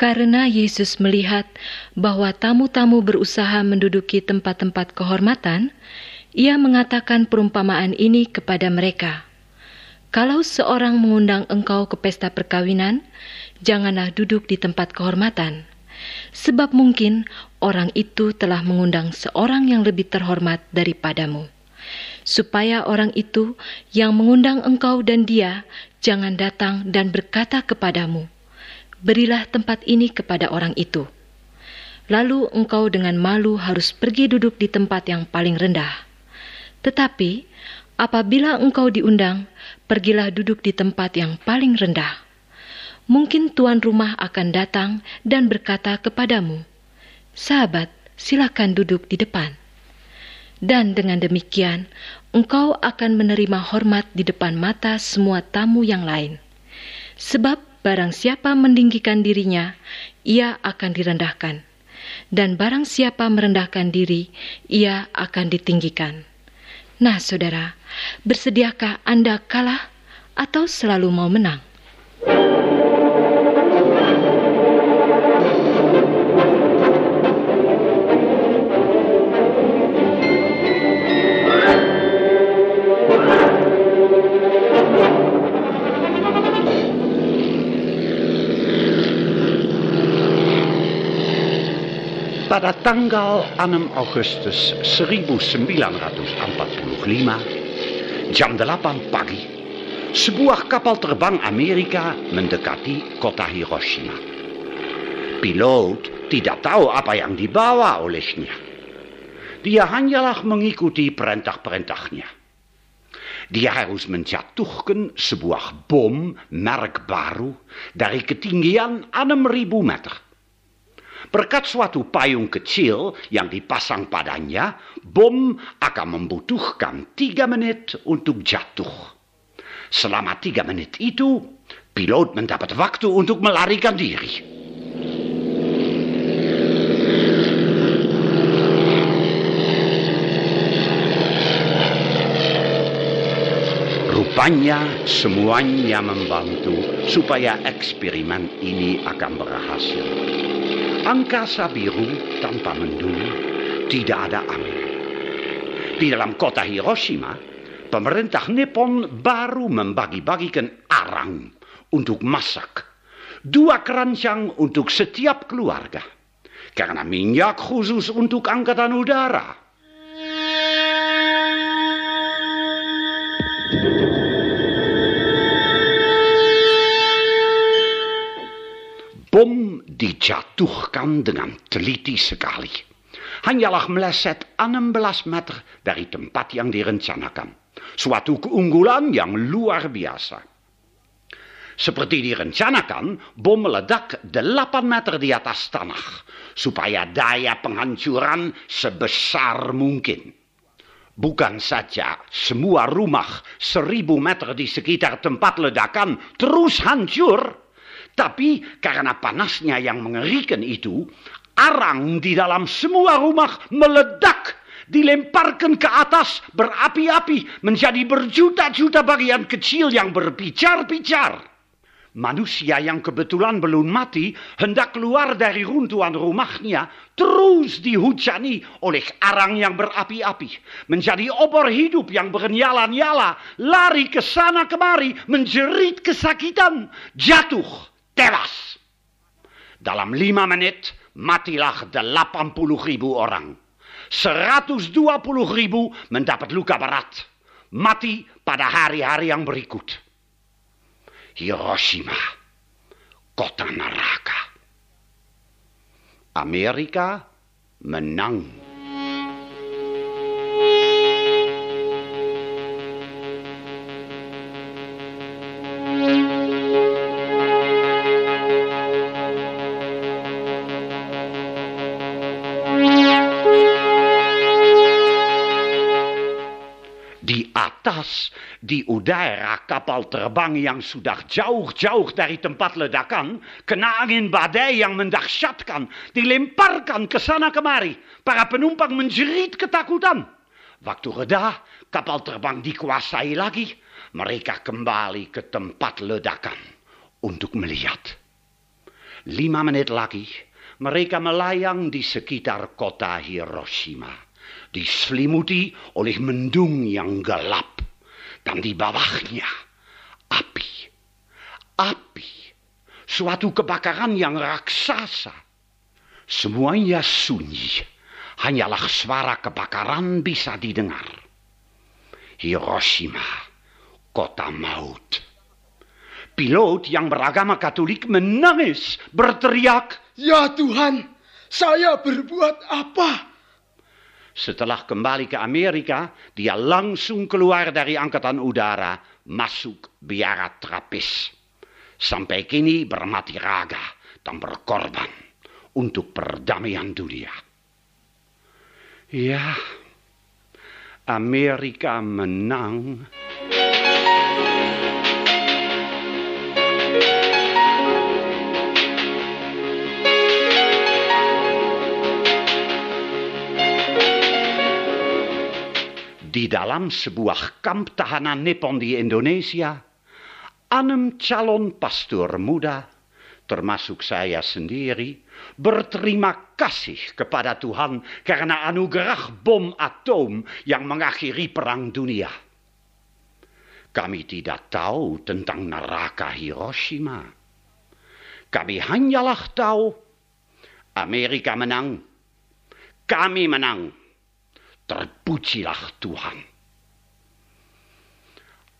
Karena Yesus melihat bahwa tamu-tamu berusaha menduduki tempat-tempat kehormatan, ia mengatakan perumpamaan ini kepada mereka. Kalau seorang mengundang engkau ke pesta perkawinan, janganlah duduk di tempat kehormatan, sebab mungkin orang itu telah mengundang seorang yang lebih terhormat daripadamu. Supaya orang itu yang mengundang engkau dan dia jangan datang dan berkata kepadamu, berilah tempat ini kepada orang itu. Lalu engkau dengan malu harus pergi duduk di tempat yang paling rendah. Tetapi apabila engkau diundang, pergilah duduk di tempat yang paling rendah. Mungkin tuan rumah akan datang dan berkata kepadamu, "Sahabat, silakan duduk di depan." Dan dengan demikian, engkau akan menerima hormat di depan mata semua tamu yang lain. Sebab Barang siapa meninggikan dirinya, ia akan direndahkan. Dan barang siapa merendahkan diri, ia akan ditinggikan. Nah, saudara, bersediakah Anda kalah atau selalu mau menang? Pada tanggal 6 Agustus 1945, jam 8 pagi, sebuah kapal terbang Amerika mendekati kota Hiroshima. Pilot tidak tahu apa yang dibawa olehnya. Dia hanyalah mengikuti perintah-perintahnya. Dia harus menjatuhkan sebuah bom merek baru dari ketinggian 6.000 meter. Berkat suatu payung kecil yang dipasang padanya, bom akan membutuhkan tiga menit untuk jatuh. Selama tiga menit itu, pilot mendapat waktu untuk melarikan diri. Rupanya semuanya membantu supaya eksperimen ini akan berhasil. Angkasa biru tanpa mendung, tidak ada angin. Di dalam kota Hiroshima, pemerintah Nippon baru membagi-bagikan arang untuk masak. Dua keranjang untuk setiap keluarga. Karena minyak khusus untuk angkatan udara. Bom dijatuhkan dengan teliti sekali. Hanyalah meleset 16 meter dari tempat yang direncanakan. Suatu keunggulan yang luar biasa. Seperti direncanakan, bom meledak 8 meter di atas tanah, supaya daya penghancuran sebesar mungkin. Bukan saja semua rumah seribu meter di sekitar tempat ledakan terus hancur, tapi karena panasnya yang mengerikan itu, arang di dalam semua rumah meledak, dilemparkan ke atas berapi-api menjadi berjuta-juta bagian kecil yang berpicar-picar. Manusia yang kebetulan belum mati hendak keluar dari runtuhan rumahnya terus dihujani oleh arang yang berapi-api. Menjadi obor hidup yang bernyala-nyala, lari ke sana kemari, menjerit kesakitan, jatuh tewas. Dalam lima menit matilah 80 ribu orang. 120 ribu mendapat luka berat. Mati pada hari-hari yang berikut. Hiroshima, kota neraka. Amerika menang. Di udara kapal terbang yang sudah jauh-jauh dari tempat ledakan, kena angin badai yang mendahsyatkan, dilemparkan ke sana kemari. Para penumpang menjerit ketakutan. Waktu reda, kapal terbang dikuasai lagi. Mereka kembali ke tempat ledakan untuk melihat. Lima menit lagi, mereka melayang di sekitar kota Hiroshima. Diselimuti oleh mendung yang gelap. Dan di bawahnya, api. Api. Suatu kebakaran yang raksasa. Semuanya sunyi. Hanyalah suara kebakaran bisa didengar. Hiroshima, kota maut. Pilot yang beragama Katolik menangis, berteriak, Ya Tuhan, saya berbuat apa? Setelah kembali ke Amerika, dia langsung keluar dari angkatan udara, masuk biara trapis. Sampai kini bermati raga dan berkorban untuk perdamaian dunia. Ya, Amerika menang. Di dalam sebuah kamp tahanan Nippon di Indonesia, enam calon pastor muda, termasuk saya sendiri, berterima kasih kepada Tuhan karena anugerah bom atom yang mengakhiri perang dunia. Kami tidak tahu tentang neraka Hiroshima. Kami hanyalah tahu Amerika menang, kami menang. Terpujilah Tuhan.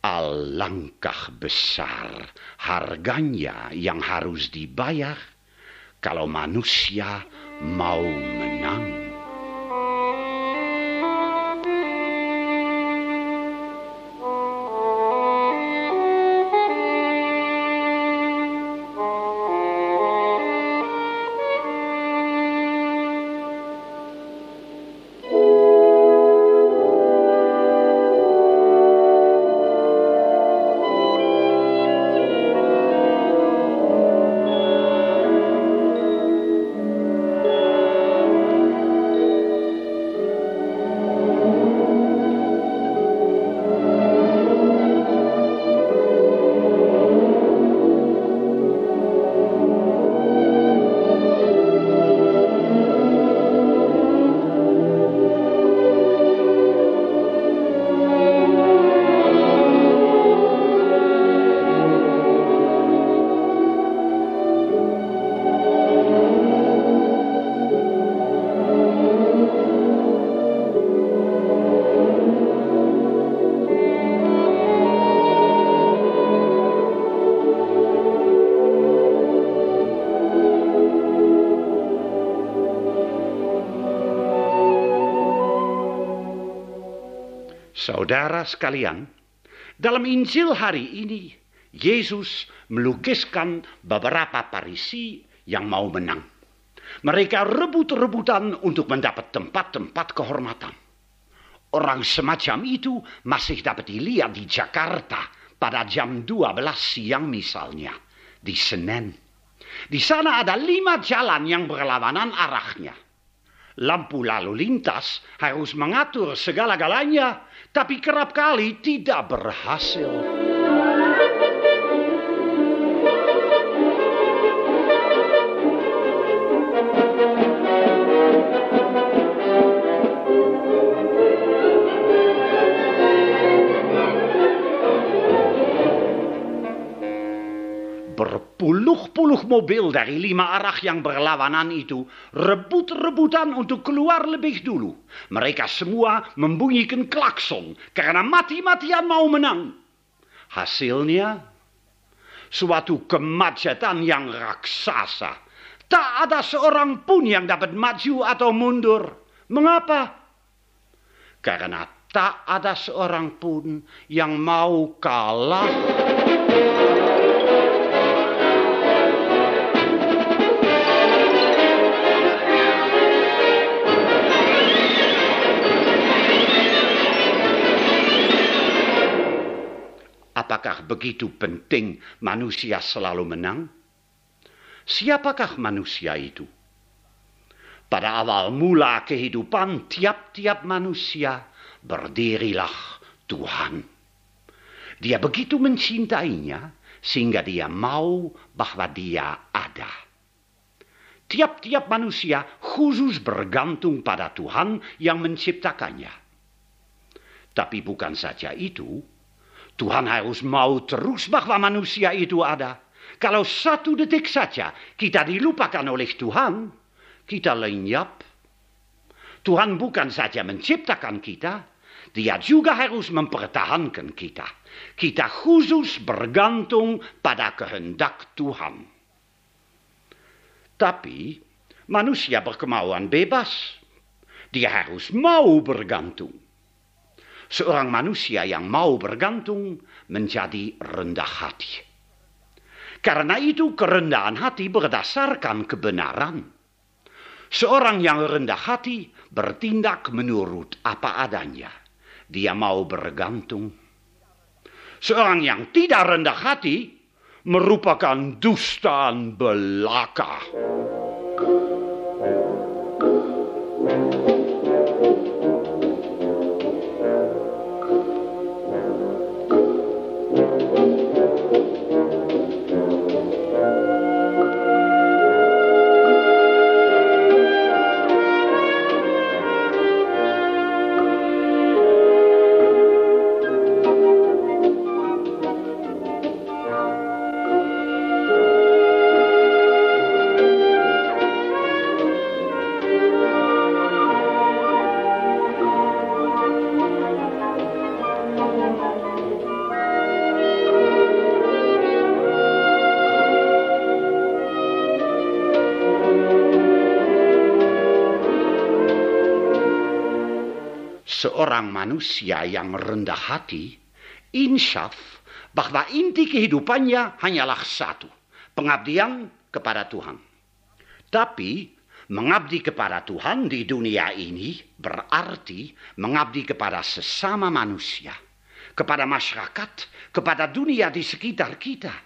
Alangkah besar harganya yang harus dibayar kalau manusia mau menang. Saudara sekalian, dalam Injil hari ini, Yesus melukiskan beberapa Parisi yang mau menang. Mereka rebut-rebutan untuk mendapat tempat-tempat kehormatan. Orang semacam itu masih dapat dilihat di Jakarta pada jam 12 siang misalnya, di Senen. Di sana ada lima jalan yang berlawanan arahnya. Lampu lalu lintas harus mengatur segala-galanya, tapi kerap kali tidak berhasil. Berpuluh-puluh mobil dari lima arah yang berlawanan itu rebut-rebutan untuk keluar lebih dulu. Mereka semua membunyikan klakson karena mati-matian mau menang. Hasilnya, suatu kemacetan yang raksasa. Tak ada seorang pun yang dapat maju atau mundur. Mengapa? Karena tak ada seorang pun yang mau kalah. Apakah begitu penting manusia selalu menang? Siapakah manusia itu? Pada awal mula kehidupan tiap-tiap manusia berdirilah Tuhan. Dia begitu mencintainya sehingga dia mau bahwa dia ada. Tiap-tiap manusia khusus bergantung pada Tuhan yang menciptakannya. Tapi bukan saja itu, Tuhan harus mau terus bahwa manusia itu ada. Kalau satu detik saja kita dilupakan oleh Tuhan, kita lenyap. Tuhan bukan saja menciptakan kita, dia juga harus mempertahankan kita. Kita khusus bergantung pada kehendak Tuhan. Tapi manusia berkemauan bebas. Dia harus mau bergantung. Seorang manusia yang mau bergantung menjadi rendah hati. Karena itu kerendahan hati berdasarkan kebenaran. Seorang yang rendah hati bertindak menurut apa adanya. Dia mau bergantung. Seorang yang tidak rendah hati merupakan dustaan belaka. Seorang manusia yang rendah hati, insyaf bahwa inti kehidupannya hanyalah satu, pengabdian kepada Tuhan. Tapi mengabdi kepada Tuhan di dunia ini berarti mengabdi kepada sesama manusia, kepada masyarakat, kepada dunia di sekitar kita.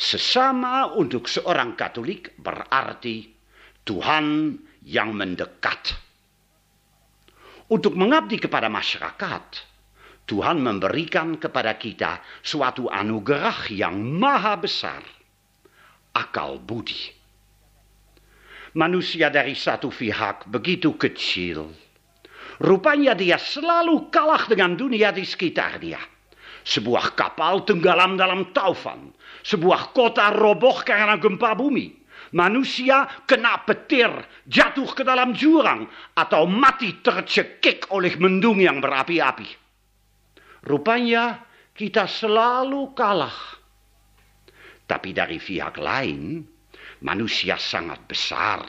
Sesama untuk seorang Katolik berarti Tuhan yang mendekat untuk mengabdi kepada masyarakat, Tuhan memberikan kepada kita suatu anugerah yang maha besar, akal budi. Manusia dari satu pihak begitu kecil. Rupanya dia selalu kalah dengan dunia di sekitar dia. Sebuah kapal tenggelam dalam taufan. Sebuah kota roboh karena gempa bumi manusia kena petir, jatuh ke dalam jurang, atau mati tercekik oleh mendung yang berapi-api. Rupanya kita selalu kalah. Tapi dari pihak lain, manusia sangat besar.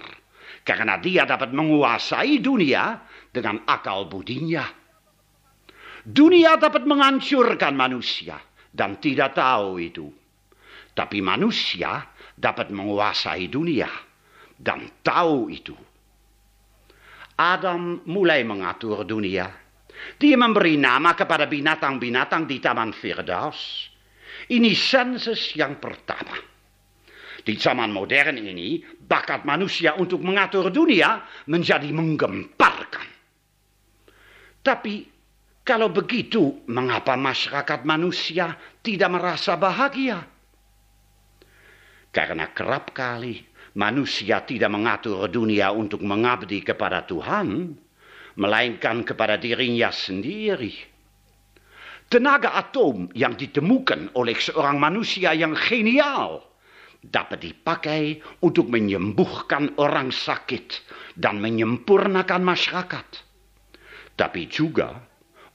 Karena dia dapat menguasai dunia dengan akal budinya. Dunia dapat menghancurkan manusia dan tidak tahu itu. Tapi manusia dapat menguasai dunia dan tahu itu. Adam mulai mengatur dunia. Dia memberi nama kepada binatang-binatang di Taman Firdaus. Ini sensus yang pertama. Di zaman modern ini, bakat manusia untuk mengatur dunia menjadi menggemparkan. Tapi kalau begitu, mengapa masyarakat manusia tidak merasa bahagia? Karena kerap kali manusia tidak mengatur dunia untuk mengabdi kepada Tuhan, melainkan kepada dirinya sendiri. Tenaga atom yang ditemukan oleh seorang manusia yang genial dapat dipakai untuk menyembuhkan orang sakit dan menyempurnakan masyarakat, tapi juga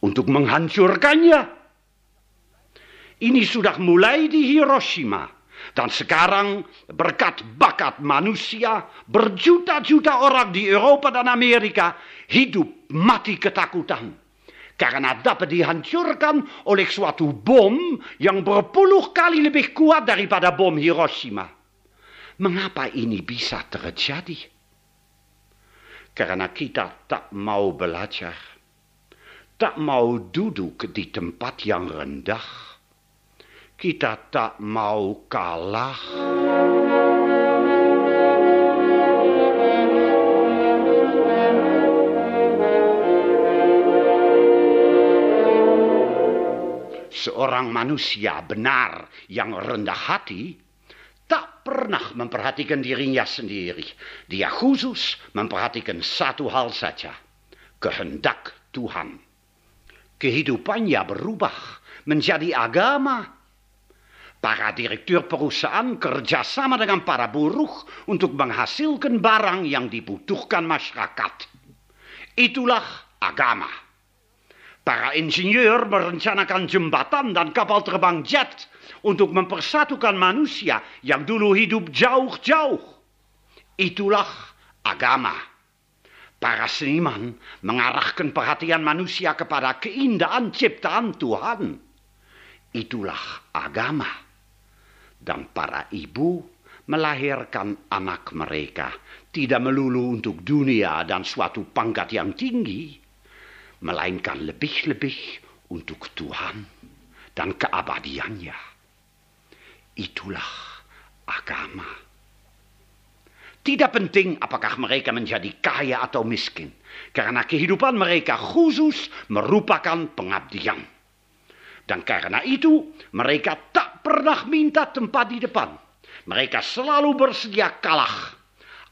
untuk menghancurkannya. Ini sudah mulai di Hiroshima dan sekarang berkat bakat manusia, berjuta-juta orang di Eropa dan Amerika hidup mati ketakutan. Karena dapat dihancurkan oleh suatu bom yang berpuluh kali lebih kuat daripada bom Hiroshima. Mengapa ini bisa terjadi? Karena kita tak mau belajar. Tak mau duduk di tempat yang rendah kita tak mau kalah. Seorang manusia benar yang rendah hati tak pernah memperhatikan dirinya sendiri. Dia khusus memperhatikan satu hal saja. Kehendak Tuhan. Kehidupannya berubah menjadi agama. Para direktur perusahaan kerjasama dengan para buruh untuk menghasilkan barang yang dibutuhkan masyarakat. Itulah agama. Para insinyur merencanakan jembatan dan kapal terbang jet untuk mempersatukan manusia yang dulu hidup jauh-jauh. Itulah agama. Para seniman mengarahkan perhatian manusia kepada keindahan ciptaan Tuhan. Itulah agama. Dan para ibu melahirkan anak mereka tidak melulu untuk dunia dan suatu pangkat yang tinggi, melainkan lebih-lebih untuk Tuhan dan keabadiannya. Itulah agama. Tidak penting apakah mereka menjadi kaya atau miskin, karena kehidupan mereka khusus merupakan pengabdian. Dan karena itu, mereka tak pernah minta tempat di depan. Mereka selalu bersedia kalah,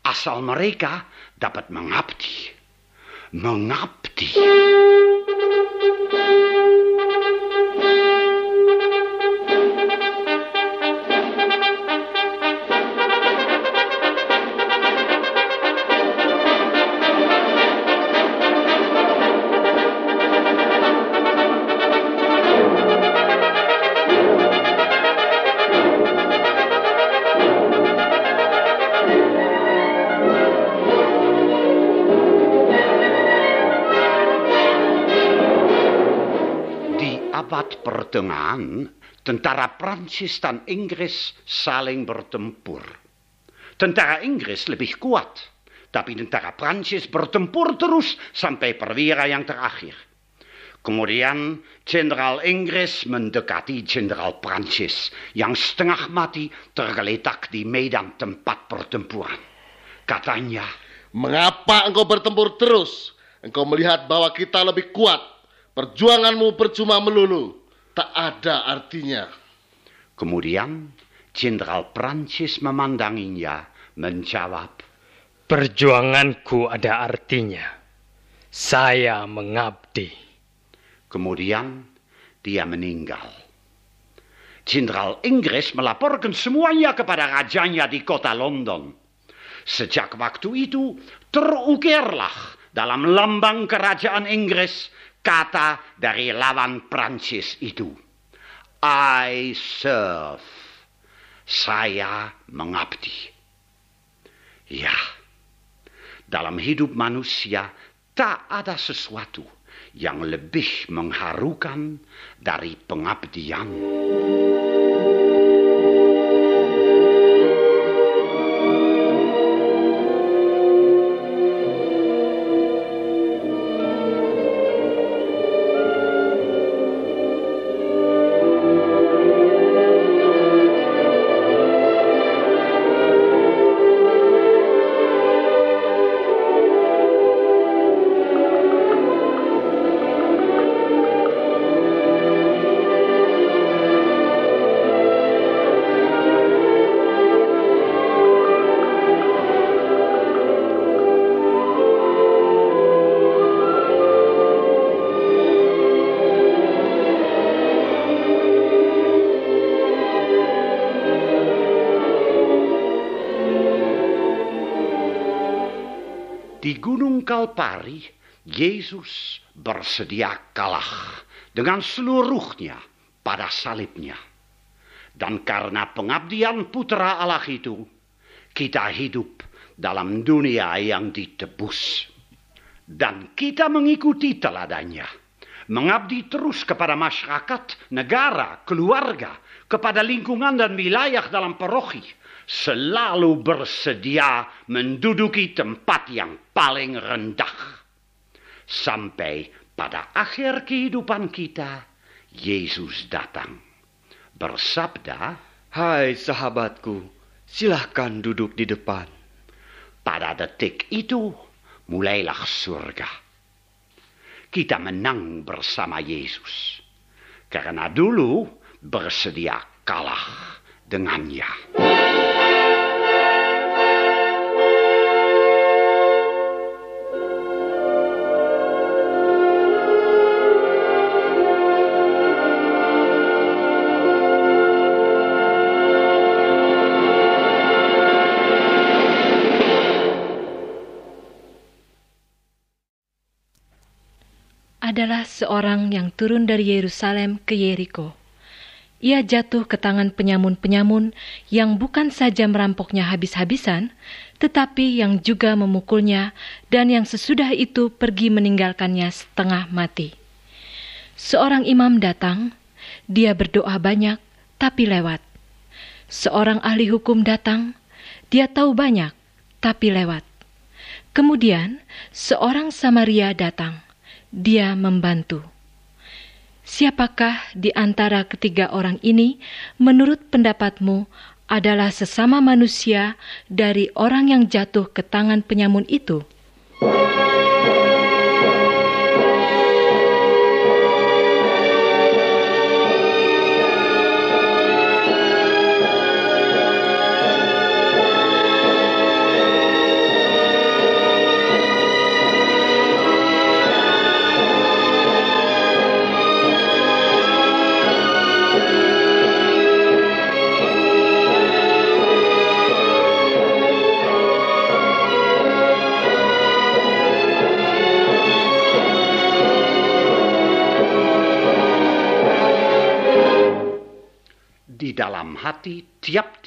asal mereka dapat mengabdi. Mengabdi. Abad pertengahan, tentara Prancis dan Inggris saling bertempur. Tentara Inggris lebih kuat, tapi tentara Prancis bertempur terus sampai perwira yang terakhir. Kemudian Jenderal Inggris mendekati Jenderal Prancis yang setengah mati tergeletak di medan tempat pertempuran. Katanya, Mengapa engkau bertempur terus? Engkau melihat bahwa kita lebih kuat Perjuanganmu percuma melulu, tak ada artinya. Kemudian Jenderal Prancis memandanginya, menjawab, Perjuanganku ada artinya. Saya mengabdi. Kemudian dia meninggal. Jenderal Inggris melaporkan semuanya kepada rajanya di kota London. Sejak waktu itu terukirlah dalam lambang kerajaan Inggris kata dari lawan Prancis itu. I serve. Saya mengabdi. Ya, dalam hidup manusia tak ada sesuatu yang lebih mengharukan dari pengabdian. Kalpari, Yesus bersedia kalah dengan seluruhnya pada salibnya. Dan karena pengabdian putra Allah itu, kita hidup dalam dunia yang ditebus. Dan kita mengikuti teladannya. Mengabdi terus kepada masyarakat, negara, keluarga, kepada lingkungan dan wilayah dalam paroki selalu bersedia menduduki tempat yang paling rendah. Sampai pada akhir kehidupan kita, Yesus datang. Bersabda, Hai sahabatku, silahkan duduk di depan. pada detik itu mulailah surga. Kita menang bersama Yesus. Karena dulu bersedia kalah dengannya. Adalah seorang yang turun dari Yerusalem ke Yeriko. Ia jatuh ke tangan penyamun-penyamun yang bukan saja merampoknya habis-habisan, tetapi yang juga memukulnya dan yang sesudah itu pergi meninggalkannya setengah mati. Seorang imam datang, dia berdoa banyak, tapi lewat. Seorang ahli hukum datang, dia tahu banyak, tapi lewat. Kemudian seorang Samaria datang, dia membantu. Siapakah di antara ketiga orang ini, menurut pendapatmu, adalah sesama manusia dari orang yang jatuh ke tangan penyamun itu?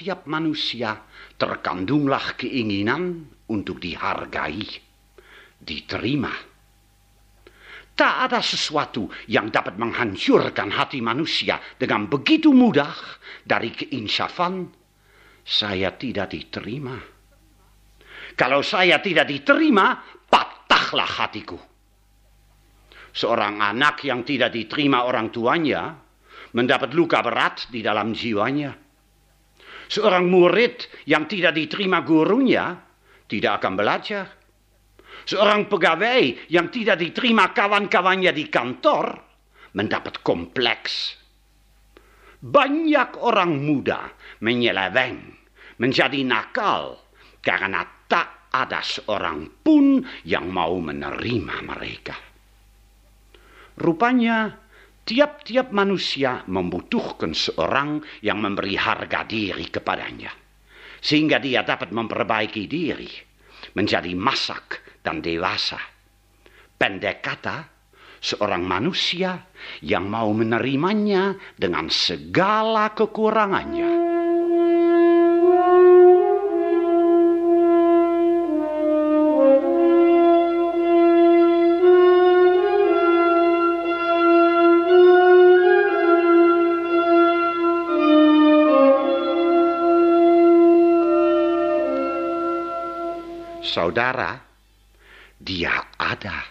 Tiap-tiap manusia terkandunglah keinginan untuk dihargai, diterima. Tak ada sesuatu yang dapat menghancurkan hati manusia dengan begitu mudah dari keinsafan. Saya tidak diterima. Kalau saya tidak diterima, patahlah hatiku. Seorang anak yang tidak diterima orang tuanya mendapat luka berat di dalam jiwanya. Seorang murid yang tidak diterima gurunya tidak akan belajar. Seorang pegawai yang tidak diterima kawan-kawannya di kantor mendapat kompleks. Banyak orang muda menyeleweng, menjadi nakal karena tak ada seorang pun yang mau menerima mereka. Rupanya tiap-tiap manusia membutuhkan seorang yang memberi harga diri kepadanya. Sehingga dia dapat memperbaiki diri, menjadi masak dan dewasa. Pendek kata, seorang manusia yang mau menerimanya dengan segala kekurangannya. Saudara, dia ada.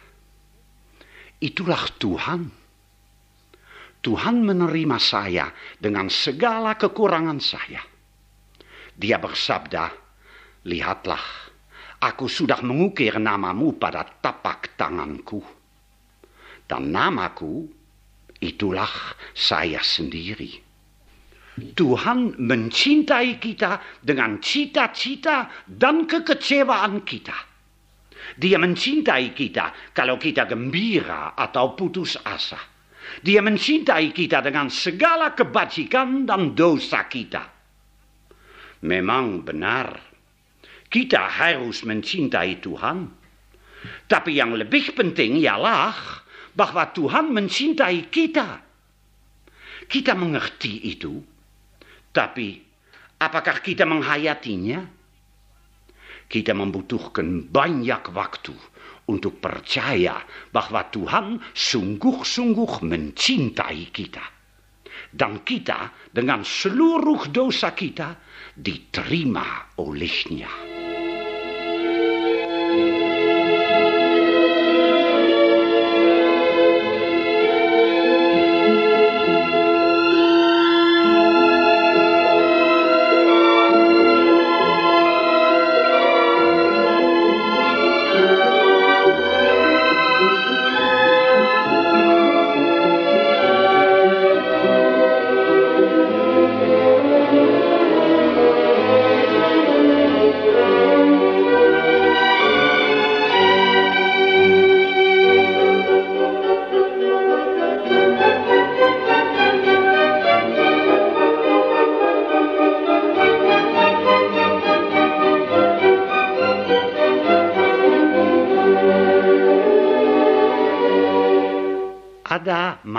Itulah Tuhan. Tuhan menerima saya dengan segala kekurangan saya. Dia bersabda, Lihatlah, aku sudah mengukir namamu pada tapak tanganku. Dan namaku, itulah saya sendiri. Tuhan mencintai kita dengan cita-cita dan kekecewaan kita. Dia mencintai kita kalau kita gembira atau putus asa. Dia mencintai kita dengan segala kebajikan dan dosa kita. Memang benar, kita harus mencintai Tuhan. Tapi yang lebih penting ialah bahwa Tuhan mencintai kita. Kita mengerti itu tapi apakah kita menghayatinya? Kita membutuhkan banyak waktu untuk percaya bahwa Tuhan sungguh-sungguh mencintai kita. Dan kita dengan seluruh dosa kita diterima olehnya.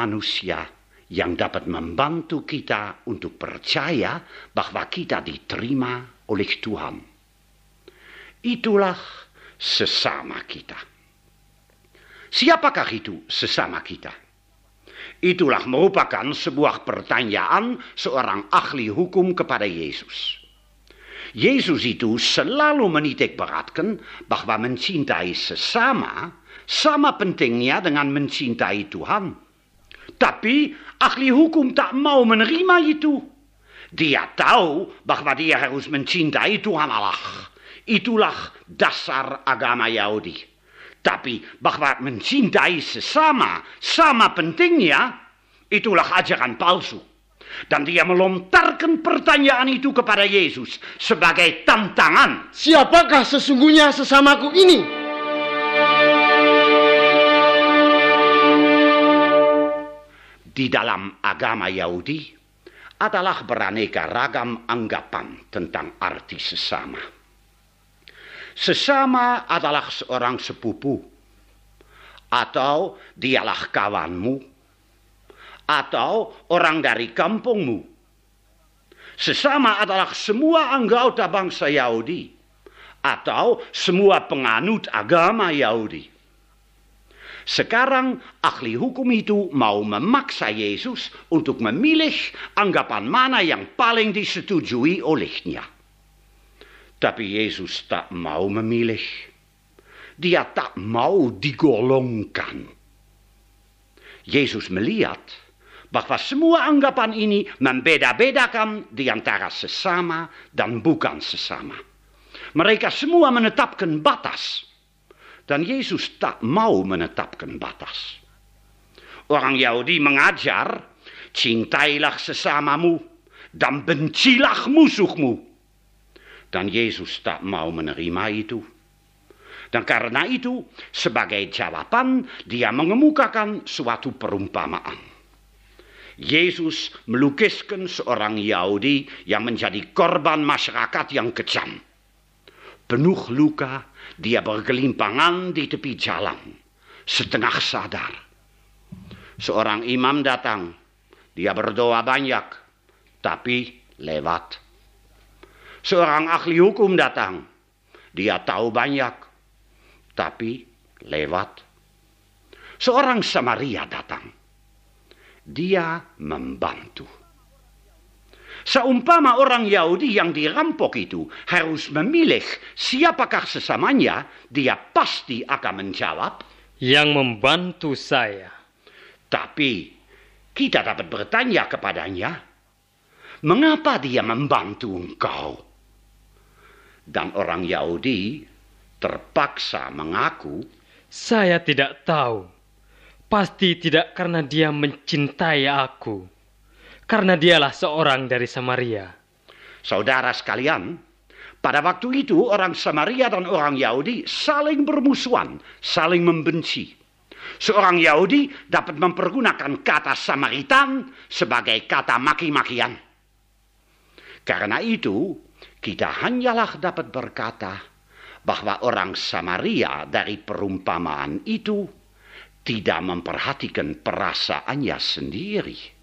Manusia yang dapat membantu kita untuk percaya bahwa kita diterima oleh Tuhan. Itulah sesama kita. Siapakah itu sesama kita? Itulah merupakan sebuah pertanyaan seorang ahli hukum kepada Yesus. Yesus itu selalu menitik beratkan bahwa mencintai sesama sama pentingnya dengan mencintai Tuhan. Tapi ahli hukum tak mau menerima itu. Dia tahu bahwa dia harus mencintai Tuhan Allah. Itulah dasar agama Yahudi. Tapi bahwa mencintai sesama sama pentingnya, itulah ajaran palsu. Dan dia melontarkan pertanyaan itu kepada Yesus sebagai tantangan. Siapakah sesungguhnya sesamaku ini? Di dalam agama Yahudi adalah beraneka ragam anggapan tentang arti sesama. Sesama adalah seorang sepupu, atau dialah kawanmu, atau orang dari kampungmu. Sesama adalah semua anggota bangsa Yahudi, atau semua penganut agama Yahudi. Sekarang ahli hukum itu mau memaksa Yesus untuk memilih anggapan mana yang paling disetujui olehnya. Tapi Yesus tak mau memilih. Dia tak mau digolongkan. Yesus melihat bahwa semua anggapan ini membeda-bedakan di antara sesama dan bukan sesama. Mereka semua menetapkan batas dan Yesus tak mau menetapkan batas. Orang Yahudi mengajar, cintailah sesamamu dan bencilah musuhmu. Dan Yesus tak mau menerima itu. Dan karena itu, sebagai jawaban, dia mengemukakan suatu perumpamaan. Yesus melukiskan seorang Yahudi yang menjadi korban masyarakat yang kejam. Penuh luka dia bergelimpangan di tepi jalan, setengah sadar. Seorang imam datang, dia berdoa banyak, tapi lewat. Seorang ahli hukum datang, dia tahu banyak, tapi lewat. Seorang Samaria datang, dia membantu. Seumpama orang Yahudi yang dirampok itu harus memilih siapakah sesamanya, dia pasti akan menjawab, Yang membantu saya. Tapi kita dapat bertanya kepadanya, mengapa dia membantu engkau? Dan orang Yahudi terpaksa mengaku, Saya tidak tahu. Pasti tidak karena dia mencintai aku karena dialah seorang dari Samaria. Saudara sekalian, pada waktu itu orang Samaria dan orang Yahudi saling bermusuhan, saling membenci. Seorang Yahudi dapat mempergunakan kata Samaritan sebagai kata maki-makian. Karena itu, kita hanyalah dapat berkata bahwa orang Samaria dari perumpamaan itu tidak memperhatikan perasaannya sendiri.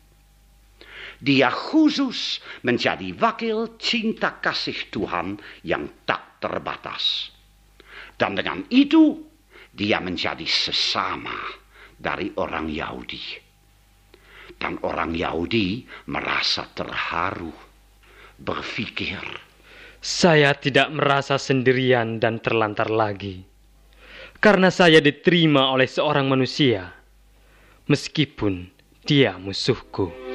Dia khusus menjadi wakil cinta kasih Tuhan yang tak terbatas. Dan dengan itu dia menjadi sesama dari orang Yahudi. Dan orang Yahudi merasa terharu, berpikir, saya tidak merasa sendirian dan terlantar lagi. Karena saya diterima oleh seorang manusia, meskipun dia musuhku.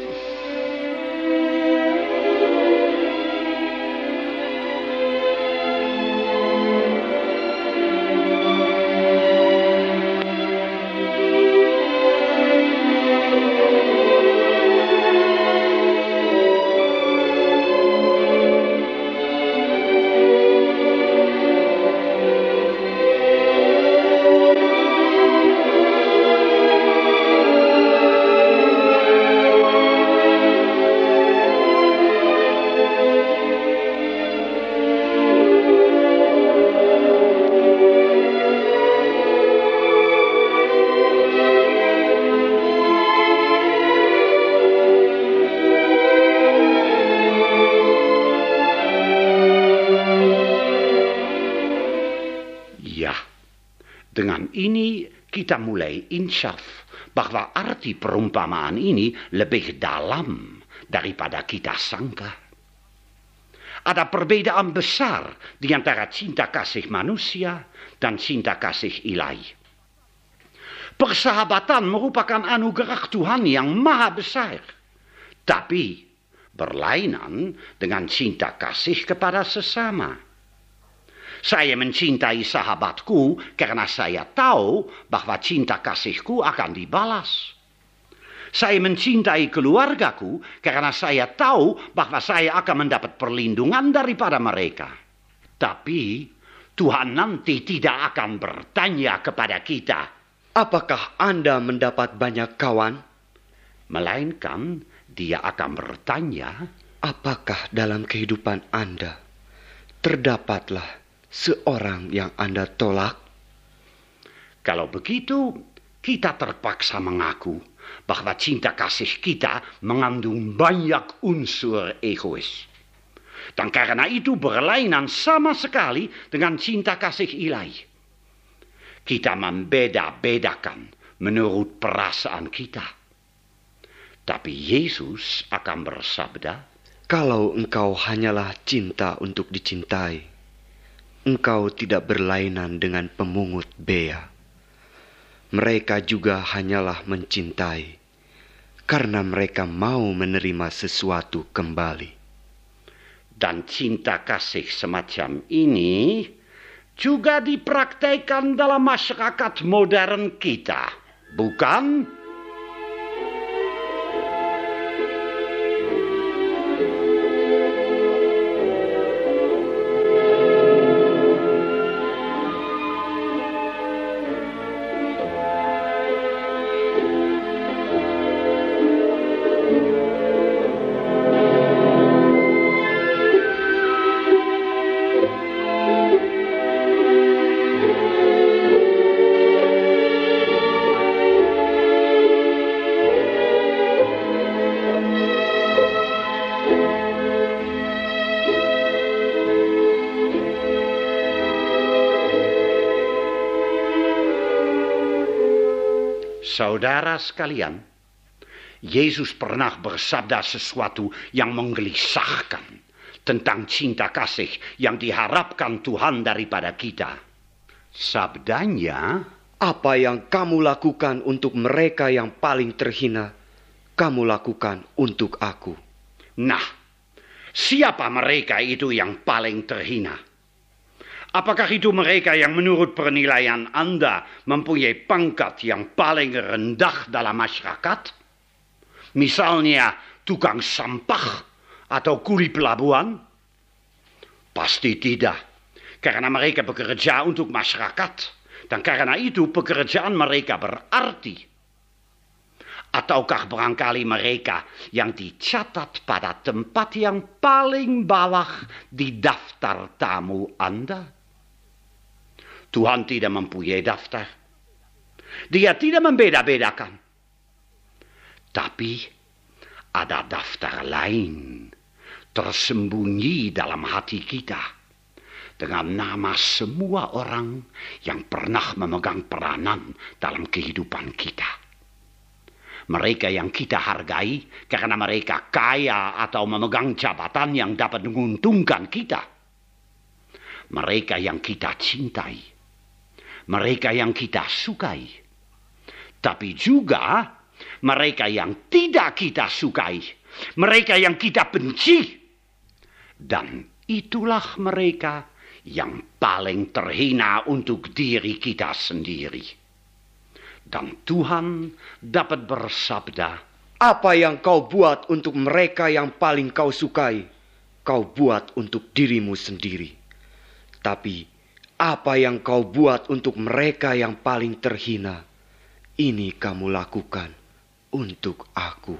Mulai insyaf bahwa arti perumpamaan ini lebih dalam daripada kita sangka. Ada perbedaan besar di antara cinta kasih manusia dan cinta kasih ilahi. Persahabatan merupakan anugerah Tuhan yang maha besar. Tapi berlainan dengan cinta kasih kepada sesama. Saya mencintai sahabatku karena saya tahu bahwa cinta kasihku akan dibalas. Saya mencintai keluargaku karena saya tahu bahwa saya akan mendapat perlindungan daripada mereka. Tapi Tuhan nanti tidak akan bertanya kepada kita, Apakah Anda mendapat banyak kawan? melainkan dia akan bertanya, Apakah dalam kehidupan Anda terdapatlah seorang yang Anda tolak? Kalau begitu, kita terpaksa mengaku bahwa cinta kasih kita mengandung banyak unsur egois. Dan karena itu berlainan sama sekali dengan cinta kasih ilahi. Kita membeda-bedakan menurut perasaan kita. Tapi Yesus akan bersabda, Kalau engkau hanyalah cinta untuk dicintai, engkau tidak berlainan dengan pemungut bea. Mereka juga hanyalah mencintai, karena mereka mau menerima sesuatu kembali. dan cinta kasih semacam ini juga dipraktekkan dalam masyarakat modern kita, bukan? Saudara sekalian, Yesus pernah bersabda sesuatu yang menggelisahkan tentang cinta kasih yang diharapkan Tuhan daripada kita. Sabdanya, Apa yang kamu lakukan untuk mereka yang paling terhina, kamu lakukan untuk aku. nah, siapa mereka itu yang paling terhina? Apakah itu mereka yang menurut penilaian Anda mempunyai pangkat yang paling rendah dalam masyarakat? Misalnya tukang sampah atau kuli pelabuhan? Pasti tidak, karena mereka bekerja untuk masyarakat dan karena itu pekerjaan mereka berarti. Ataukah barangkali mereka yang dicatat pada tempat yang paling bawah di daftar tamu Anda? Tuhan tidak mempunyai daftar. Dia tidak membeda-bedakan. Tapi ada daftar lain tersembunyi dalam hati kita dengan nama semua orang yang pernah memegang peranan dalam kehidupan kita. Mereka yang kita hargai karena mereka kaya atau memegang jabatan yang dapat menguntungkan kita. Mereka yang kita cintai mereka yang kita sukai, tapi juga mereka yang tidak kita sukai, mereka yang kita benci, dan itulah mereka yang paling terhina untuk diri kita sendiri. Dan Tuhan dapat bersabda, Apa yang kau buat untuk mereka yang paling kau sukai, kau buat untuk dirimu sendiri. Tapi apa yang kau buat untuk mereka yang paling terhina, ini kamu lakukan untuk aku.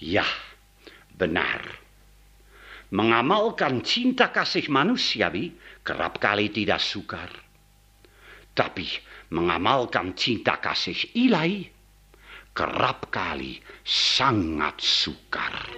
Ya, benar. Mengamalkan cinta kasih manusiawi kerap kali tidak sukar. Tapi mengamalkan cinta kasih ilahi kerap kali sangat sukar.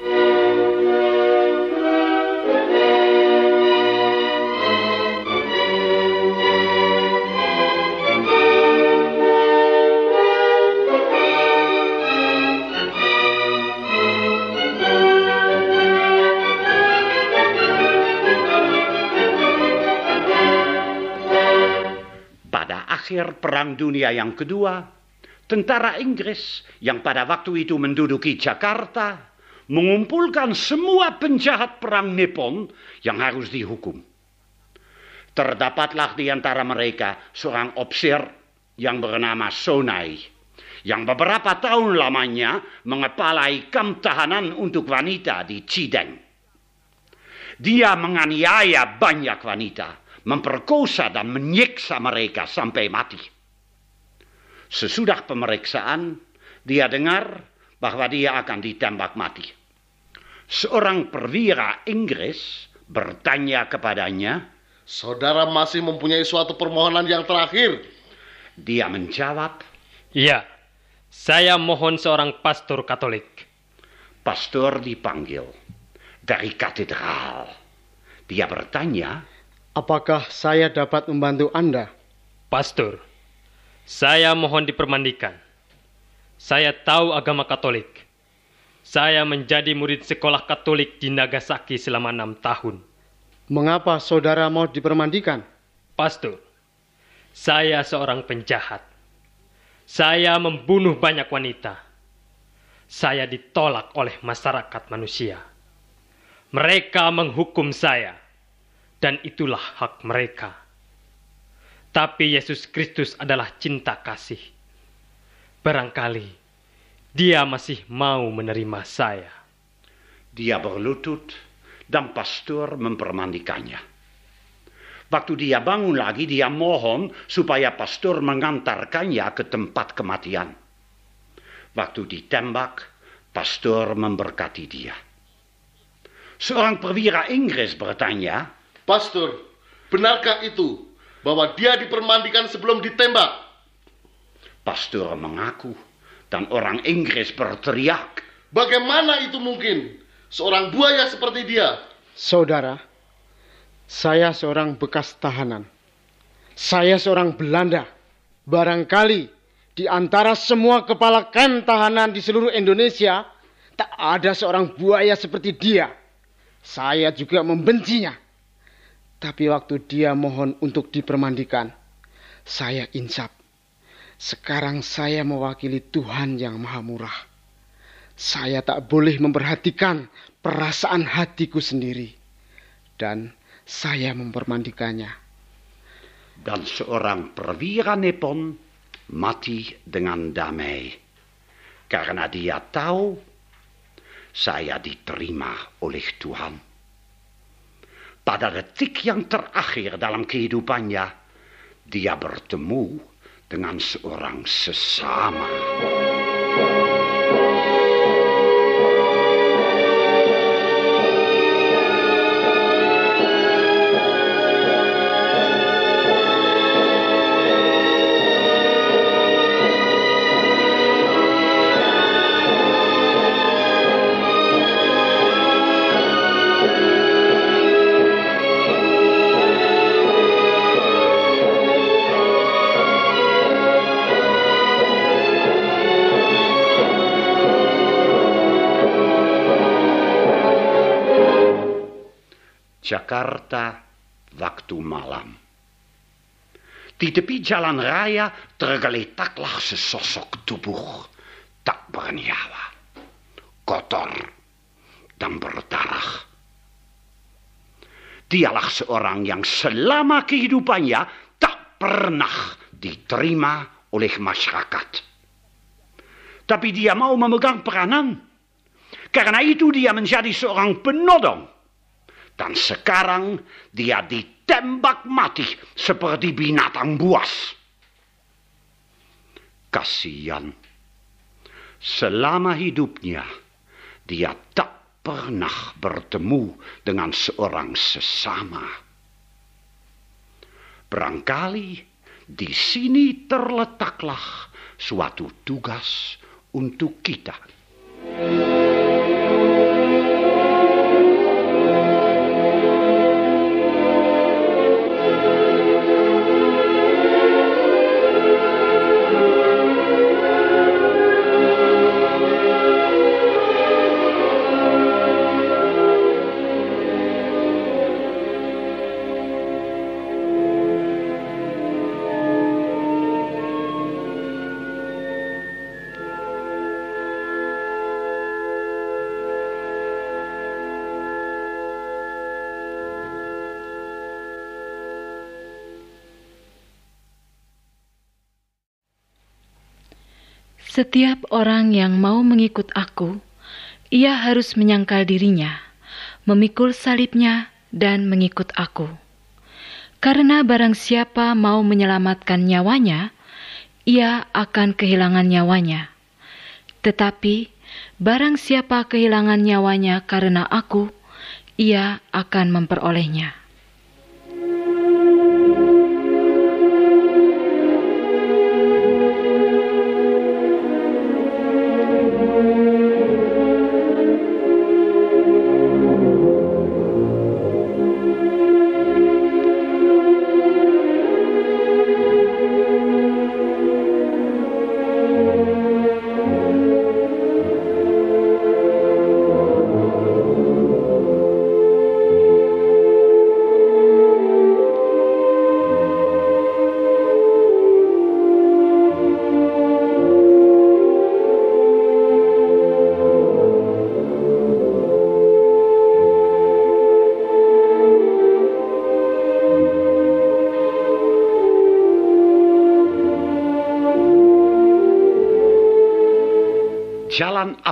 Akhir Perang Dunia yang kedua, tentara Inggris yang pada waktu itu menduduki Jakarta mengumpulkan semua penjahat perang Nippon yang harus dihukum. Terdapatlah di antara mereka seorang opsir yang bernama Sonai, yang beberapa tahun lamanya mengepalai kamp tahanan untuk wanita di Cideng. Dia menganiaya banyak wanita, memperkosa dan menyiksa mereka sampai mati. Sesudah pemeriksaan, dia dengar bahwa dia akan ditembak mati. Seorang perwira Inggris bertanya kepadanya, Saudara masih mempunyai suatu permohonan yang terakhir. dia menjawab, Iya, saya mohon seorang pastor Katolik. pastor dipanggil dari katedral. Dia bertanya, Apakah saya dapat membantu Anda? Pastor, saya mohon dipermandikan. Saya tahu agama Katolik. Saya menjadi murid sekolah Katolik di Nagasaki selama enam tahun. Mengapa saudara mau dipermandikan? Pastor, saya seorang penjahat. Saya membunuh banyak wanita. Saya ditolak oleh masyarakat manusia. Mereka menghukum saya, dan itulah hak mereka. Tapi Yesus Kristus adalah cinta kasih. Barangkali Dia masih mau menerima saya. dia berlutut dan pastor mempermandikannya. Waktu dia bangun lagi, dia mohon supaya pastor mengantarkannya ke tempat kematian. Waktu ditembak, pastor memberkati dia. Seorang perwira Inggris bertanya, Pastor, benarkah itu bahwa dia dipermandikan sebelum ditembak? pastor mengaku, dan orang Inggris berteriak, Bagaimana itu mungkin? Seorang buaya seperti dia. Saudara, saya seorang bekas tahanan. Saya seorang Belanda. Barangkali di antara semua kepala kem tahanan di seluruh Indonesia, tak ada seorang buaya seperti dia. Saya juga membencinya. Tapi waktu dia mohon untuk dipermandikan, saya insap. Sekarang saya mewakili Tuhan yang Maha Murah. Saya tak boleh memperhatikan perasaan hatiku sendiri. Dan saya mempermandikannya. dan seorang perwira Nippon mati dengan damai. Karena dia tahu saya diterima oleh Tuhan. Pada detik yang terakhir dalam kehidupannya, dia bertemu dengan seorang sesama. Jakarta, waktu malam. Di tepi jalan raya tergeletaklah sesosok tubuh tak bernyawa, kotor dan berdarah. Dialah seorang yang selama kehidupannya tak pernah diterima oleh masyarakat. Tapi dia mau memegang peranan. Karena itu dia menjadi seorang penodong. Dan sekarang dia ditembak mati seperti binatang buas. Kasihan. Selama hidupnya dia tak pernah bertemu dengan seorang sesama. Barangkali di sini terletaklah suatu tugas untuk kita. Setiap orang yang mau mengikut aku, ia harus menyangkal dirinya, memikul salibnya, dan mengikut aku. Karena barang siapa mau menyelamatkan nyawanya, ia akan kehilangan nyawanya. Tetapi barang siapa kehilangan nyawanya karena aku, ia akan memperolehnya.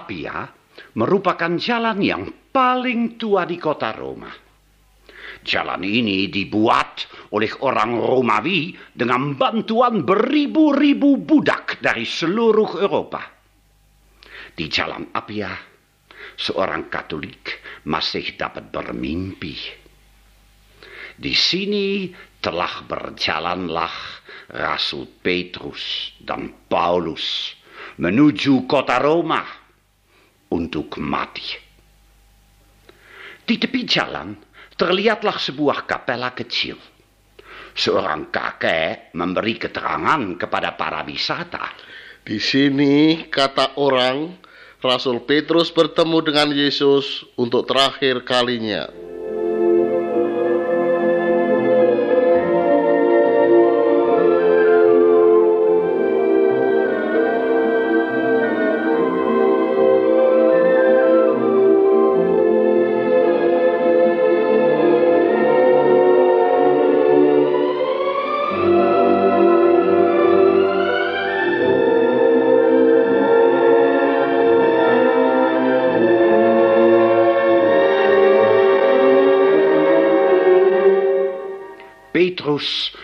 Appia merupakan jalan yang paling tua di kota Roma. Jalan ini dibuat oleh orang Romawi dengan bantuan beribu-ribu budak dari seluruh Eropa. Di Jalan Appia, seorang Katolik masih dapat bermimpi. Di sini telah berjalanlah Rasul Petrus dan Paulus menuju kota Roma untuk mati. Di tepi jalan terlihatlah sebuah kapela kecil. Seorang kakek memberi keterangan kepada para wisata. Di sini kata orang Rasul Petrus bertemu dengan Yesus untuk terakhir kalinya.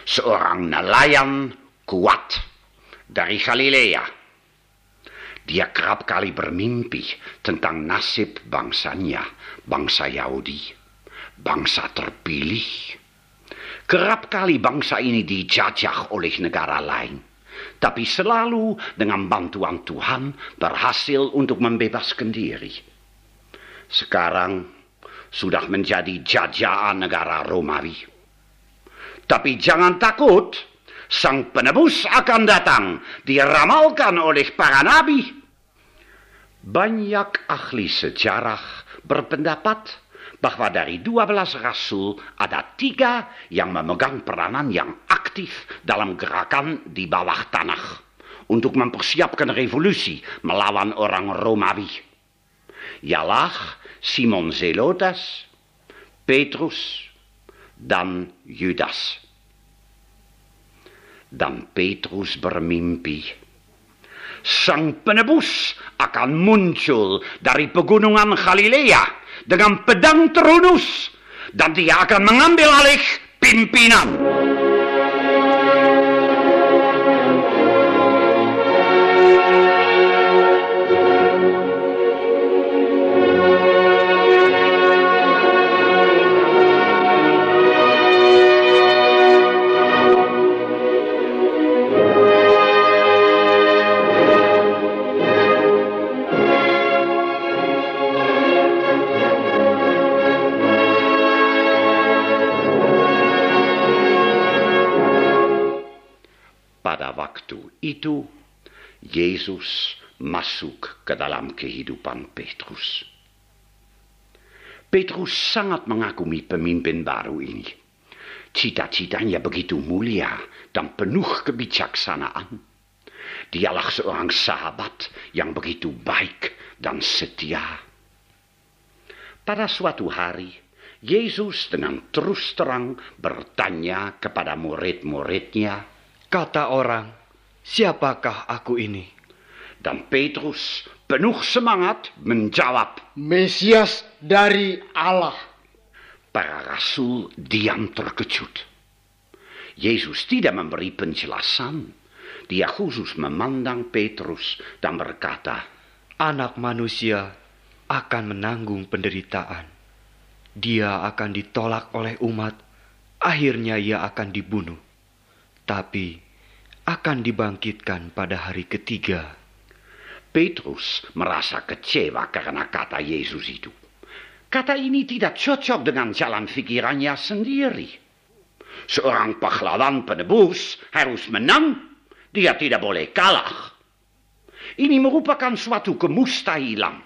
Seorang nelayan kuat dari Galilea. Dia kerap kali bermimpi tentang nasib bangsanya, bangsa Yahudi, bangsa terpilih. Kerap kali bangsa ini dijajah oleh negara lain, tapi selalu dengan bantuan Tuhan berhasil untuk membebaskan diri. Sekarang sudah menjadi jajahan negara Romawi. Tapi jangan takut, sang penebus akan datang, diramalkan oleh para nabi. Banyak ahli sejarah berpendapat bahwa dari 12 rasul ada tiga yang memegang peranan yang aktif dalam gerakan di bawah tanah untuk mempersiapkan revolusi melawan orang Romawi. Ialah Simon Zelotes, Petrus, dan Judas. Dan Petrus bermimpi. Sang penebus akan muncul dari pegunungan Galilea dengan pedang terunus. Dan dia akan mengambil alih pimpinan. Itu, Yesus masuk ke dalam kehidupan Petrus. Petrus sangat mengagumi pemimpin baru ini. Cita-citanya begitu mulia dan penuh kebijaksanaan. Dialah seorang sahabat yang begitu baik dan setia. Pada suatu hari, Yesus dengan terus terang bertanya kepada murid-muridnya, Kata orang, siapakah aku ini? Dan Petrus penuh semangat menjawab. Mesias dari Allah. Para rasul diam terkejut. Yesus tidak memberi penjelasan. Dia khusus memandang Petrus dan berkata, Anak manusia akan menanggung penderitaan. Dia akan ditolak oleh umat, akhirnya ia akan dibunuh. Tapi akan dibangkitkan pada hari ketiga. Petrus merasa kecewa karena kata Yesus itu. Kata ini tidak cocok dengan jalan pikirannya sendiri. Seorang pahlawan penebus harus menang, dia tidak boleh kalah. Ini merupakan suatu kemustahilan.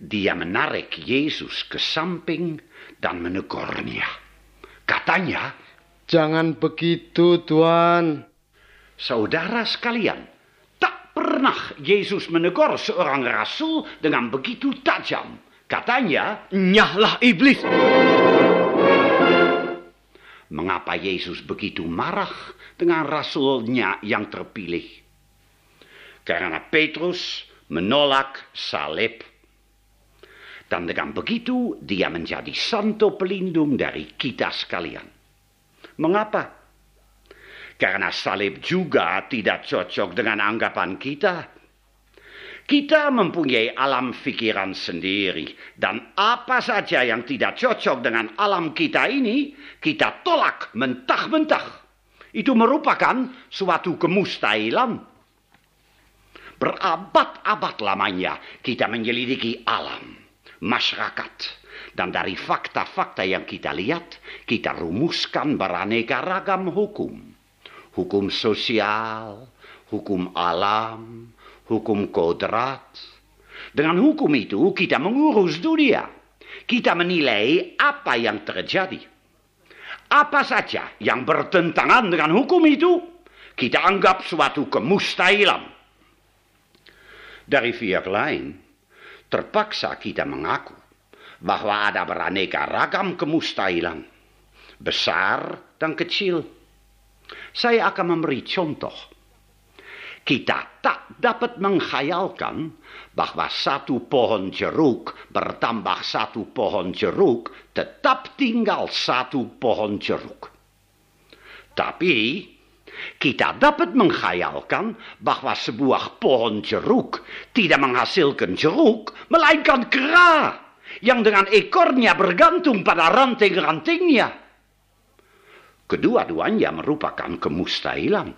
Dia menarik Yesus ke samping dan menegurnya. Katanya, Jangan begitu, Tuan. Saudara sekalian, tak pernah Yesus menegur seorang rasul dengan begitu tajam. Katanya, Nyahlah iblis! mengapa Yesus begitu marah dengan rasulnya yang terpilih? Karena Petrus menolak salib. Dan dengan begitu dia menjadi santo pelindung dari kita sekalian. Mengapa? Karena salib juga tidak cocok dengan anggapan kita. Kita mempunyai alam pikiran sendiri, dan apa saja yang tidak cocok dengan alam kita ini, kita tolak mentah-mentah. Itu merupakan suatu kemustahilan. Berabad-abad lamanya kita menyelidiki alam, masyarakat, dan dari fakta-fakta yang kita lihat, kita rumuskan beraneka ragam hukum. Hukum sosial, hukum alam, hukum kodrat. Dengan hukum itu kita mengurus dunia. Kita menilai apa yang terjadi. Apa saja yang bertentangan dengan hukum itu, kita anggap suatu kemustahilan. Dari pihak lain, terpaksa kita mengaku bahwa ada beraneka ragam kemustahilan, besar dan kecil. Saya akan memberi contoh. Kita tak dapat menghayalkan bahwa satu pohon jeruk bertambah satu pohon jeruk tetap tinggal satu pohon jeruk. Tapi kita dapat menghayalkan bahwa sebuah pohon jeruk tidak menghasilkan jeruk, melainkan kera yang dengan ekornya bergantung pada ranting-rantingnya. Kedua-duanya merupakan kemustahilan.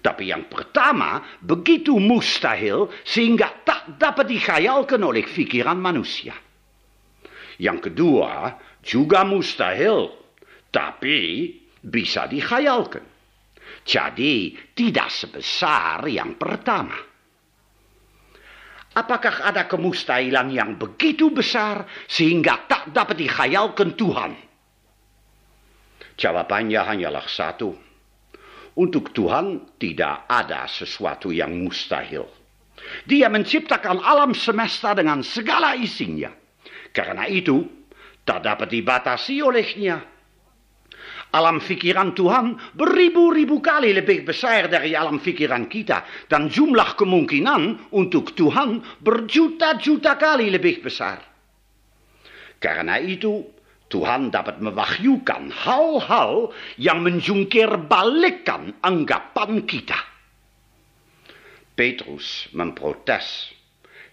Tapi yang pertama begitu mustahil sehingga tak dapat dikhayalkan oleh pikiran manusia. Yang kedua juga mustahil, tapi bisa dikhayalkan. Jadi tidak sebesar yang pertama. Apakah ada kemustahilan yang begitu besar sehingga tak dapat dikhayalkan Tuhan? Jawabannya hanyalah satu. Untuk Tuhan tidak ada sesuatu yang mustahil. Dia menciptakan alam semesta dengan segala isinya. Karena itu, tak dapat dibatasi olehnya. Alam pikiran Tuhan beribu-ribu kali lebih besar dari alam pikiran kita. Dan jumlah kemungkinan untuk Tuhan berjuta-juta kali lebih besar. Karena itu, Tuhan dapat mewahyukan hal-hal yang menjungkir balikkan anggapan kita. Petrus memprotes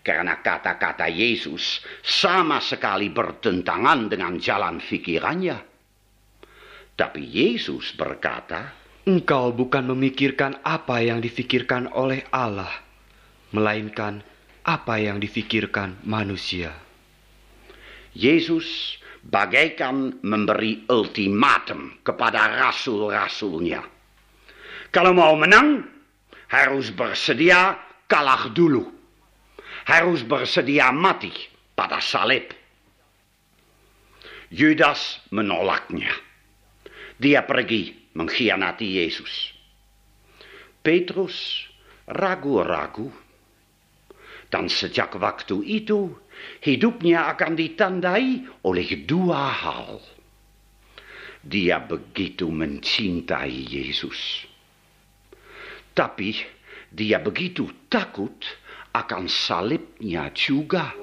karena kata-kata Yesus sama sekali bertentangan dengan jalan pikirannya. Tapi Yesus berkata, Engkau bukan memikirkan apa yang difikirkan oleh Allah, melainkan apa yang difikirkan manusia. Yesus bagaikan memberi ultimatum kepada rasul-rasulnya. Kalau mau menang, harus bersedia kalah dulu. Harus bersedia mati pada salib. Yudas menolaknya. Dia pergi mengkhianati Yesus. Petrus ragu-ragu. Dan sejak waktu itu, hidupnya akan ditandai oleh dua hal. Dia begitu mencintai Yesus. Tapi dia begitu takut akan salibnya juga.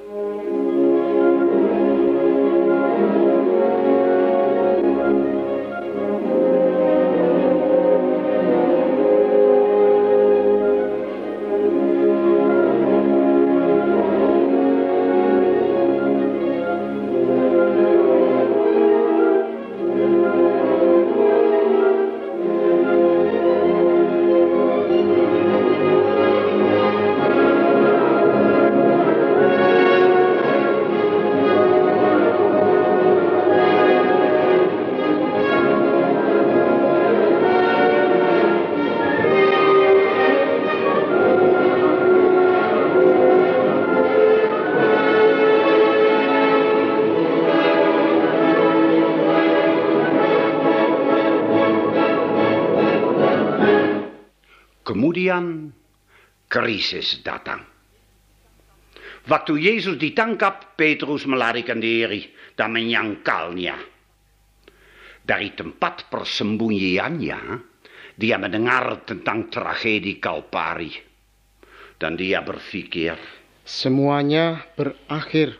Kemudian krisis datang. Waktu Yesus ditangkap, Petrus melarikan diri dan menyangkalnya. Dari tempat persembunyiannya, dia mendengar tentang tragedi Kalpari. Dan dia berpikir, Semuanya berakhir.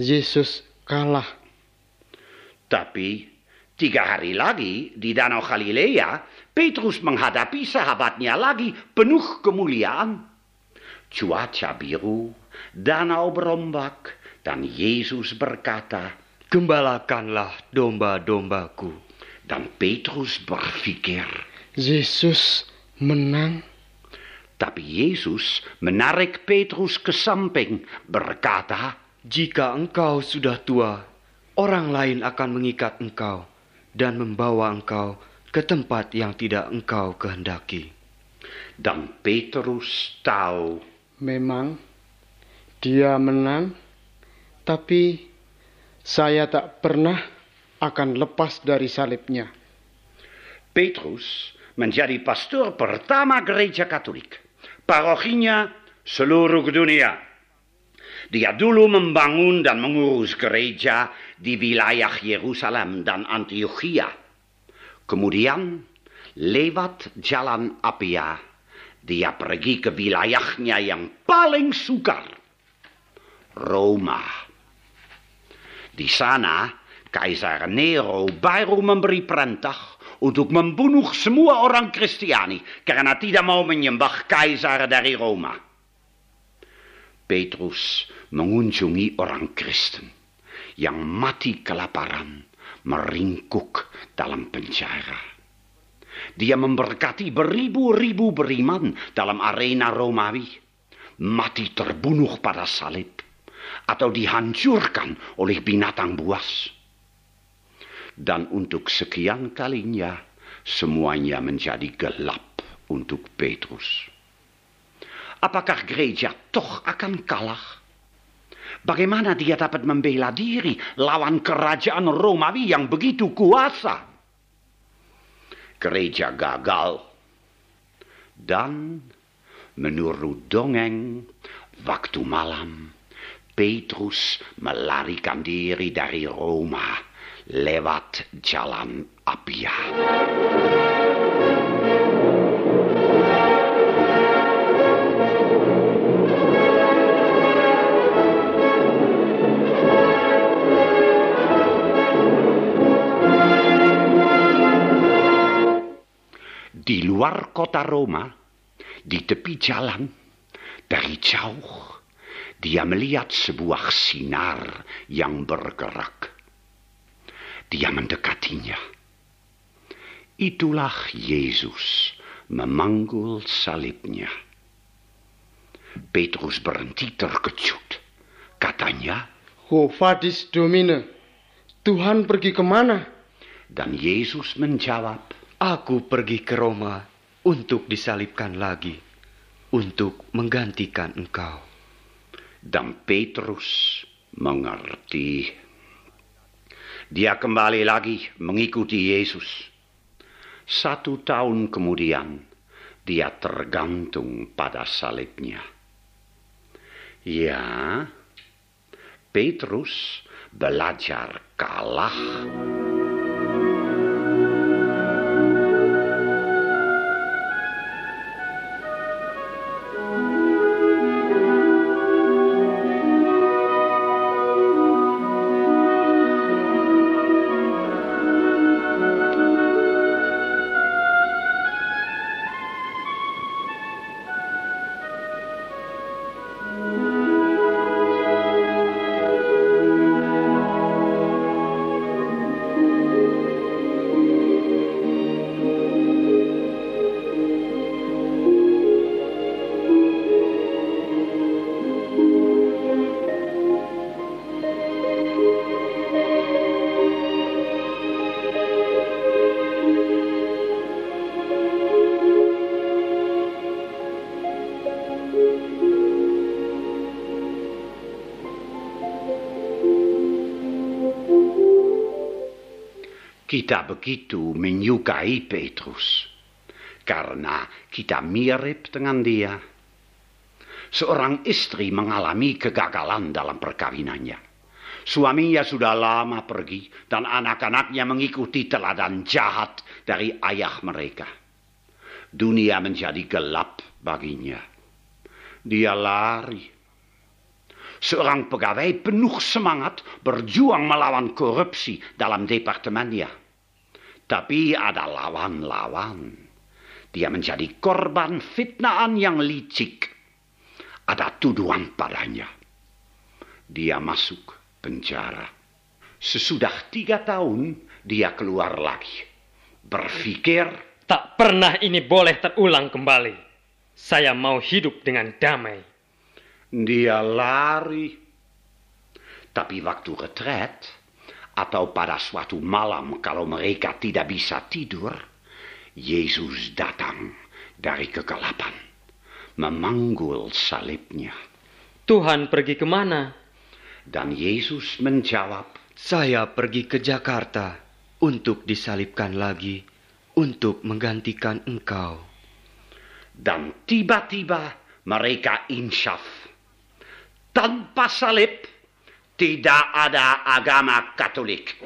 Yesus kalah. Tapi tiga hari lagi di Danau Galilea, Petrus menghadapi sahabatnya lagi penuh kemuliaan. Cuaca biru, danau berombak, dan Yesus berkata, Gembalakanlah domba-dombaku. dan Petrus berpikir, Yesus menang. tapi Yesus menarik Petrus ke samping, berkata, Jika engkau sudah tua, orang lain akan mengikat engkau dan membawa engkau ke tempat yang tidak engkau kehendaki. dan Petrus tahu Memang dia menang, tapi saya tak pernah akan lepas dari salibnya. Petrus menjadi pastor pertama gereja Katolik. Parokinya seluruh dunia. Dia dulu membangun dan mengurus gereja di wilayah Yerusalem dan Antiochia. Kemudian, lewat jalan Apia, dia pergi ke wilayahnya yang paling sukar, Roma. Di sana, Kaisar Nero baru memberi perintah untuk membunuh semua orang Kristiani karena tidak mau menyembah Kaisar dari Roma. Petrus mengunjungi orang Kristen yang mati kelaparan, meringkuk dalam penjara. Dia memberkati beribu-ribu beriman dalam arena Romawi, mati terbunuh pada salib, atau dihancurkan oleh binatang buas. Dan untuk sekian kalinya, semuanya menjadi gelap untuk Petrus. Apakah gereja toh akan kalah? Bagaimana dia dapat membela diri lawan kerajaan Romawi yang begitu kuasa? Gereja gagal. Dan menurut dongeng, waktu malam, Petrus melarikan diri dari Roma lewat jalan Apia. Di luar kota Roma, di tepi jalan, dari jauh, dia melihat sebuah sinar yang bergerak. Dia mendekatinya. Itulah Yesus memanggul salibnya. Petrus berhenti terkejut. Katanya, Ho vadis domine, Tuhan pergi ke mana? dan Yesus menjawab, Aku pergi ke Roma untuk disalibkan lagi, untuk menggantikan engkau. dan Petrus mengerti. Dia kembali lagi mengikuti Yesus. Satu tahun kemudian, dia tergantung pada salibnya. Ya, Petrus belajar kalah. Kita begitu menyukai Petrus karena kita mirip dengan dia. Seorang istri mengalami kegagalan dalam perkawinannya. Suaminya sudah lama pergi dan anak-anaknya mengikuti teladan jahat dari ayah mereka. Dunia menjadi gelap baginya. Dia lari. Seorang pegawai penuh semangat berjuang melawan korupsi dalam departemennya. Tapi ada lawan-lawan. Dia menjadi korban fitnaan yang licik. Ada tuduhan padanya. Dia masuk penjara. Sesudah tiga tahun, dia keluar lagi. Berpikir Tak pernah ini boleh terulang kembali. Saya mau hidup dengan damai. dia lari. Tapi waktu retret, atau pada suatu malam kalau mereka tidak bisa tidur, Yesus datang dari kegelapan, memanggul salibnya. Tuhan pergi ke mana? Dan Yesus menjawab, Saya pergi ke Jakarta untuk disalibkan lagi, untuk menggantikan engkau. dan tiba-tiba mereka insyaf. Tanpa salib, tidak ada agama Katolik.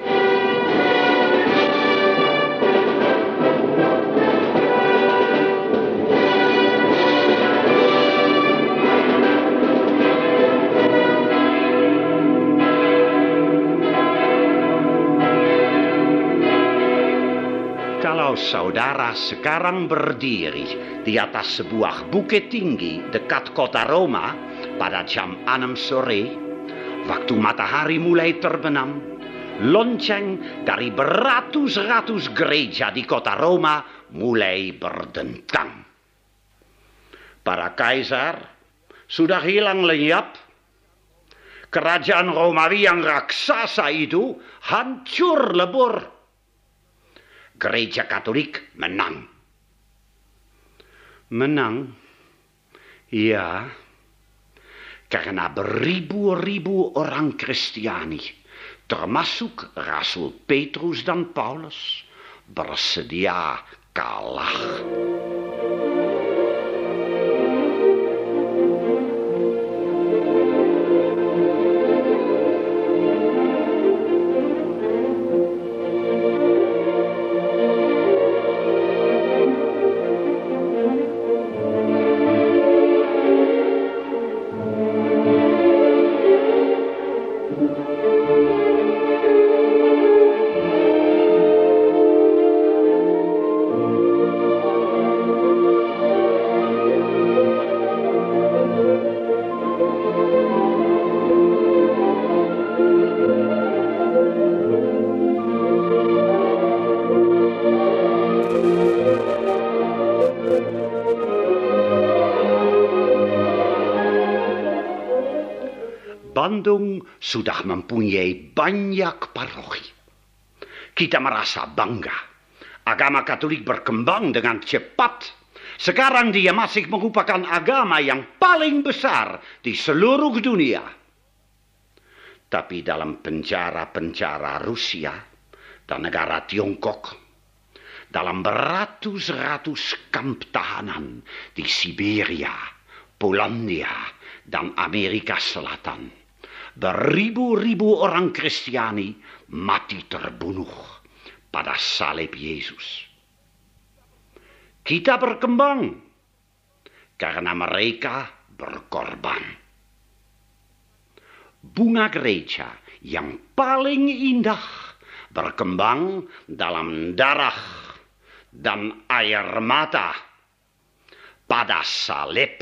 Kalau saudara sekarang berdiri di atas sebuah bukit tinggi dekat kota Roma pada jam 6 sore, waktu matahari mulai terbenam, lonceng dari beratus-ratus gereja di kota Roma mulai berdentang. Para kaisar sudah hilang lenyap. Kerajaan Romawi yang raksasa itu hancur lebur gereja Katolik menang. Menang? Ya, karena beribu-ribu orang Kristiani, termasuk Rasul Petrus dan Paulus, bersedia kalah. Bandung sudah mempunyai banyak paroki. Kita merasa bangga. Agama Katolik berkembang dengan cepat. Sekarang dia masih merupakan agama yang paling besar di seluruh dunia. Tapi dalam penjara-penjara Rusia dan negara Tiongkok, dalam beratus-ratus kamp tahanan di Siberia, Polandia, dan Amerika Selatan, beribu-ribu orang Kristiani mati terbunuh pada salib Yesus. Kita berkembang karena mereka berkorban. Bunga gereja yang paling indah berkembang dalam darah dan air mata pada salib.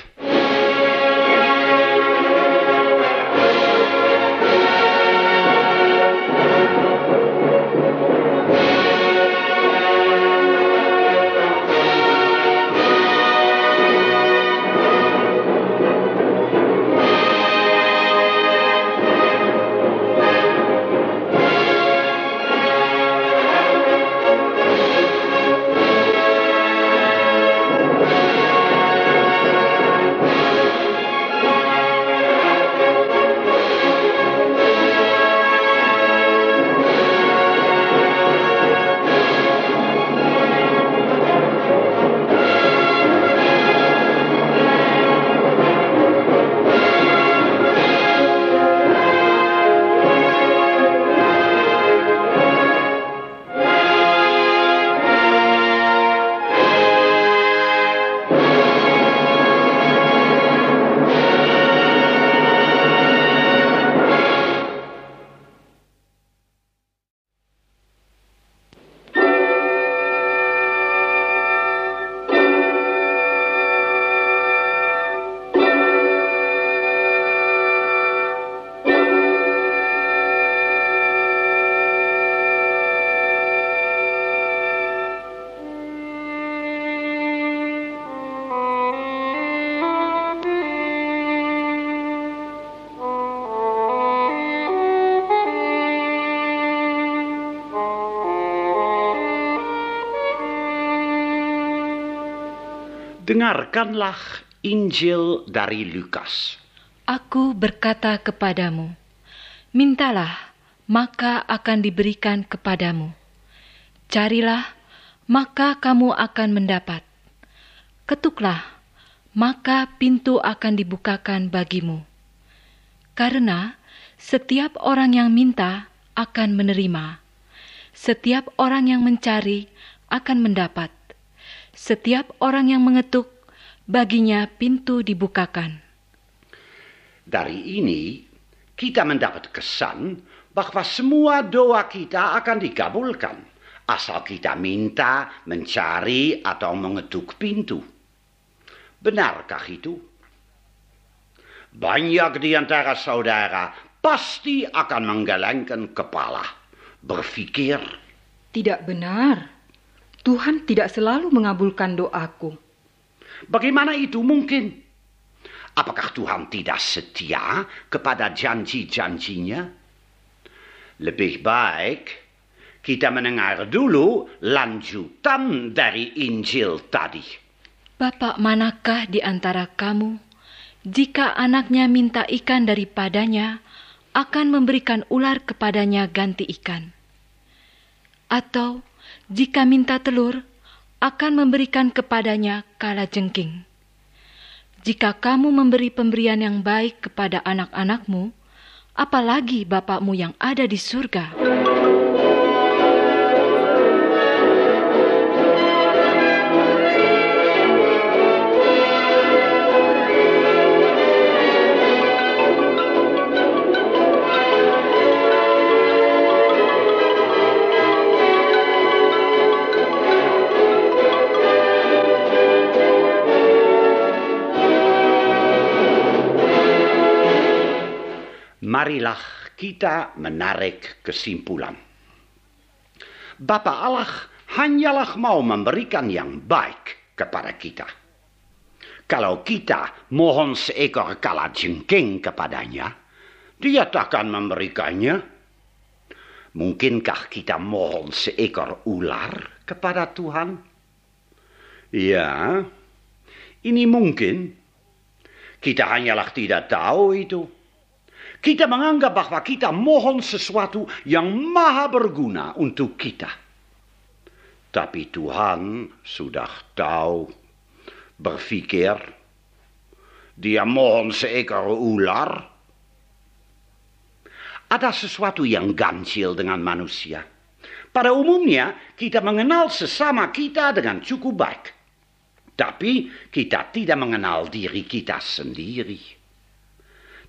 Dengarkanlah Injil dari Lukas. Aku berkata kepadamu, mintalah, maka akan diberikan kepadamu. Carilah, maka kamu akan mendapat. Ketuklah, maka pintu akan dibukakan bagimu. Karena setiap orang yang minta akan menerima, setiap orang yang mencari akan mendapat, setiap orang yang mengetuk, baginya pintu dibukakan. Dari ini, kita mendapat kesan bahwa semua doa kita akan dikabulkan, asal kita minta, mencari, atau mengetuk pintu. Benarkah itu? Banyak di antara saudara pasti akan menggelengkan kepala, berpikir, Tidak benar. Tuhan tidak selalu mengabulkan doaku. Bagaimana itu mungkin? Apakah Tuhan tidak setia kepada janji-janjinya? Lebih baik kita mendengar dulu lanjutan dari Injil tadi. Bapak manakah di antara kamu, jika anaknya minta ikan daripadanya, akan memberikan ular kepadanya ganti ikan? Atau jika minta telur, akan memberikan kepadanya kala jengking? Jika kamu memberi pemberian yang baik kepada anak-anakmu, apalagi Bapakmu yang ada di surga. Marilah kita menarik kesimpulan. Bapa Allah hanyalah mau memberikan yang baik kepada kita. Kalau kita mohon seekor kala jengking kepadanya, dia takkan memberikannya. Mungkinkah kita mohon seekor ular kepada Tuhan? Ya, ini mungkin. Kita hanyalah tidak tahu itu. Kita menganggap bahwa kita mohon sesuatu yang maha berguna untuk kita. Tapi Tuhan sudah tahu, berpikir, dia mohon seekor ular. Ada sesuatu yang ganjil dengan manusia. Pada umumnya, kita mengenal sesama kita dengan cukup baik. Tapi kita tidak mengenal diri kita sendiri.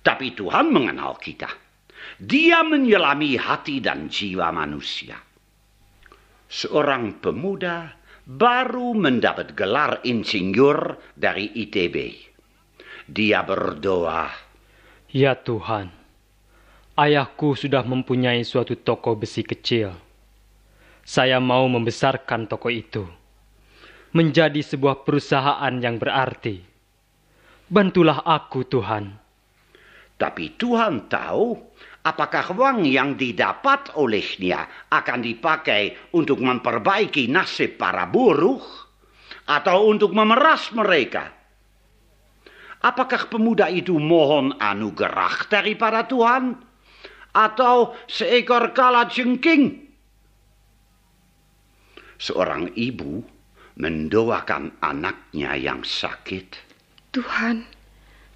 Tapi Tuhan mengenal kita. Dia menyelami hati dan jiwa manusia. Seorang pemuda baru mendapat gelar insinyur dari ITB. Dia berdoa, Ya Tuhan, ayahku sudah mempunyai suatu toko besi kecil. Saya mau membesarkan toko itu menjadi sebuah perusahaan yang berarti. Bantulah aku, Tuhan. Tapi Tuhan tahu apakah uang yang didapat olehnya akan dipakai untuk memperbaiki nasib para buruh atau untuk memeras mereka. Apakah pemuda itu mohon anugerah daripada Tuhan atau seekor kala jengking? Seorang ibu mendoakan anaknya yang sakit. Tuhan,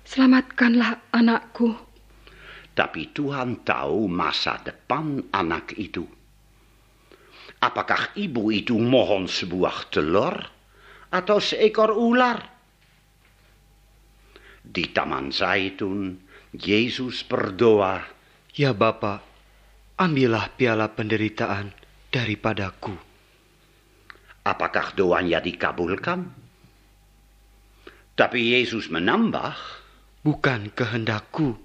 selamatkanlah anakku. Tapi Tuhan tahu masa depan anak itu. Apakah ibu itu mohon sebuah telur atau seekor ular? Di Taman Zaitun, Yesus berdoa, Ya Bapa, ambillah piala penderitaan daripadaku. apakah doanya dikabulkan? Tapi Yesus menambah, Bukan kehendakku,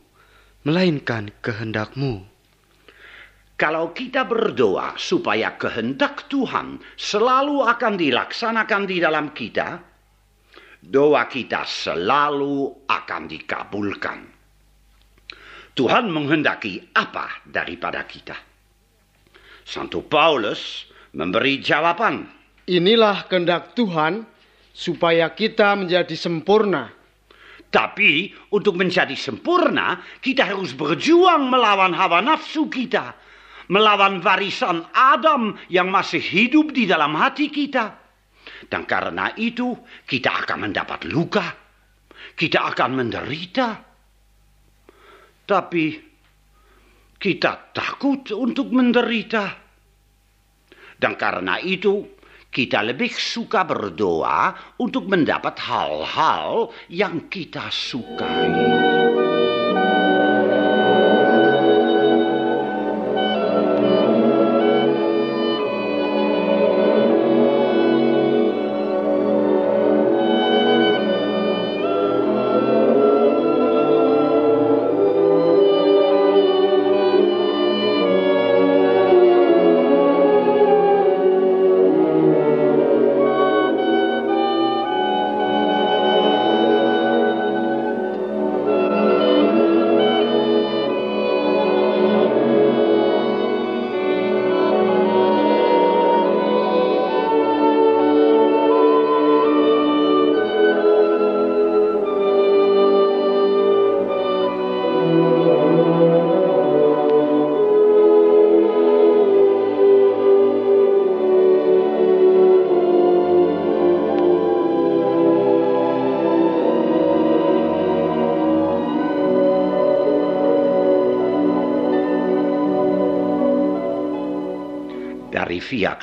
melainkan kehendakmu. Kalau kita berdoa supaya kehendak Tuhan selalu akan dilaksanakan di dalam kita, doa kita selalu akan dikabulkan. Tuhan menghendaki apa daripada kita? Santo Paulus memberi jawaban. Inilah kehendak Tuhan, supaya kita menjadi sempurna. Tapi untuk menjadi sempurna, kita harus berjuang melawan hawa nafsu kita. Melawan warisan Adam yang masih hidup di dalam hati kita. Dan karena itu, kita akan mendapat luka. Kita akan menderita. Tapi kita takut untuk menderita. Dan karena itu, kita lebih suka berdoa untuk mendapat hal-hal yang kita sukai.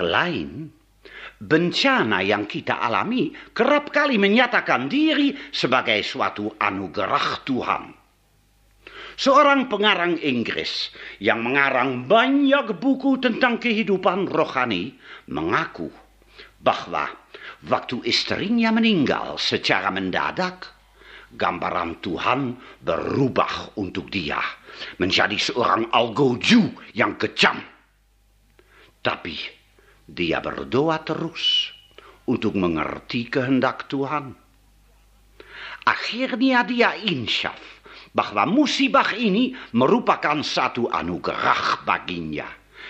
Lain, bencana yang kita alami kerap kali menyatakan diri sebagai suatu anugerah Tuhan. Seorang pengarang Inggris yang mengarang banyak buku tentang kehidupan rohani mengaku bahwa waktu istrinya meninggal secara mendadak, gambaran Tuhan berubah untuk dia menjadi seorang algoju yang kejam. Tapi dia berdoa terus untuk mengerti kehendak Tuhan. Akhirnya dia insyaf bahwa musibah ini merupakan satu anugerah baginya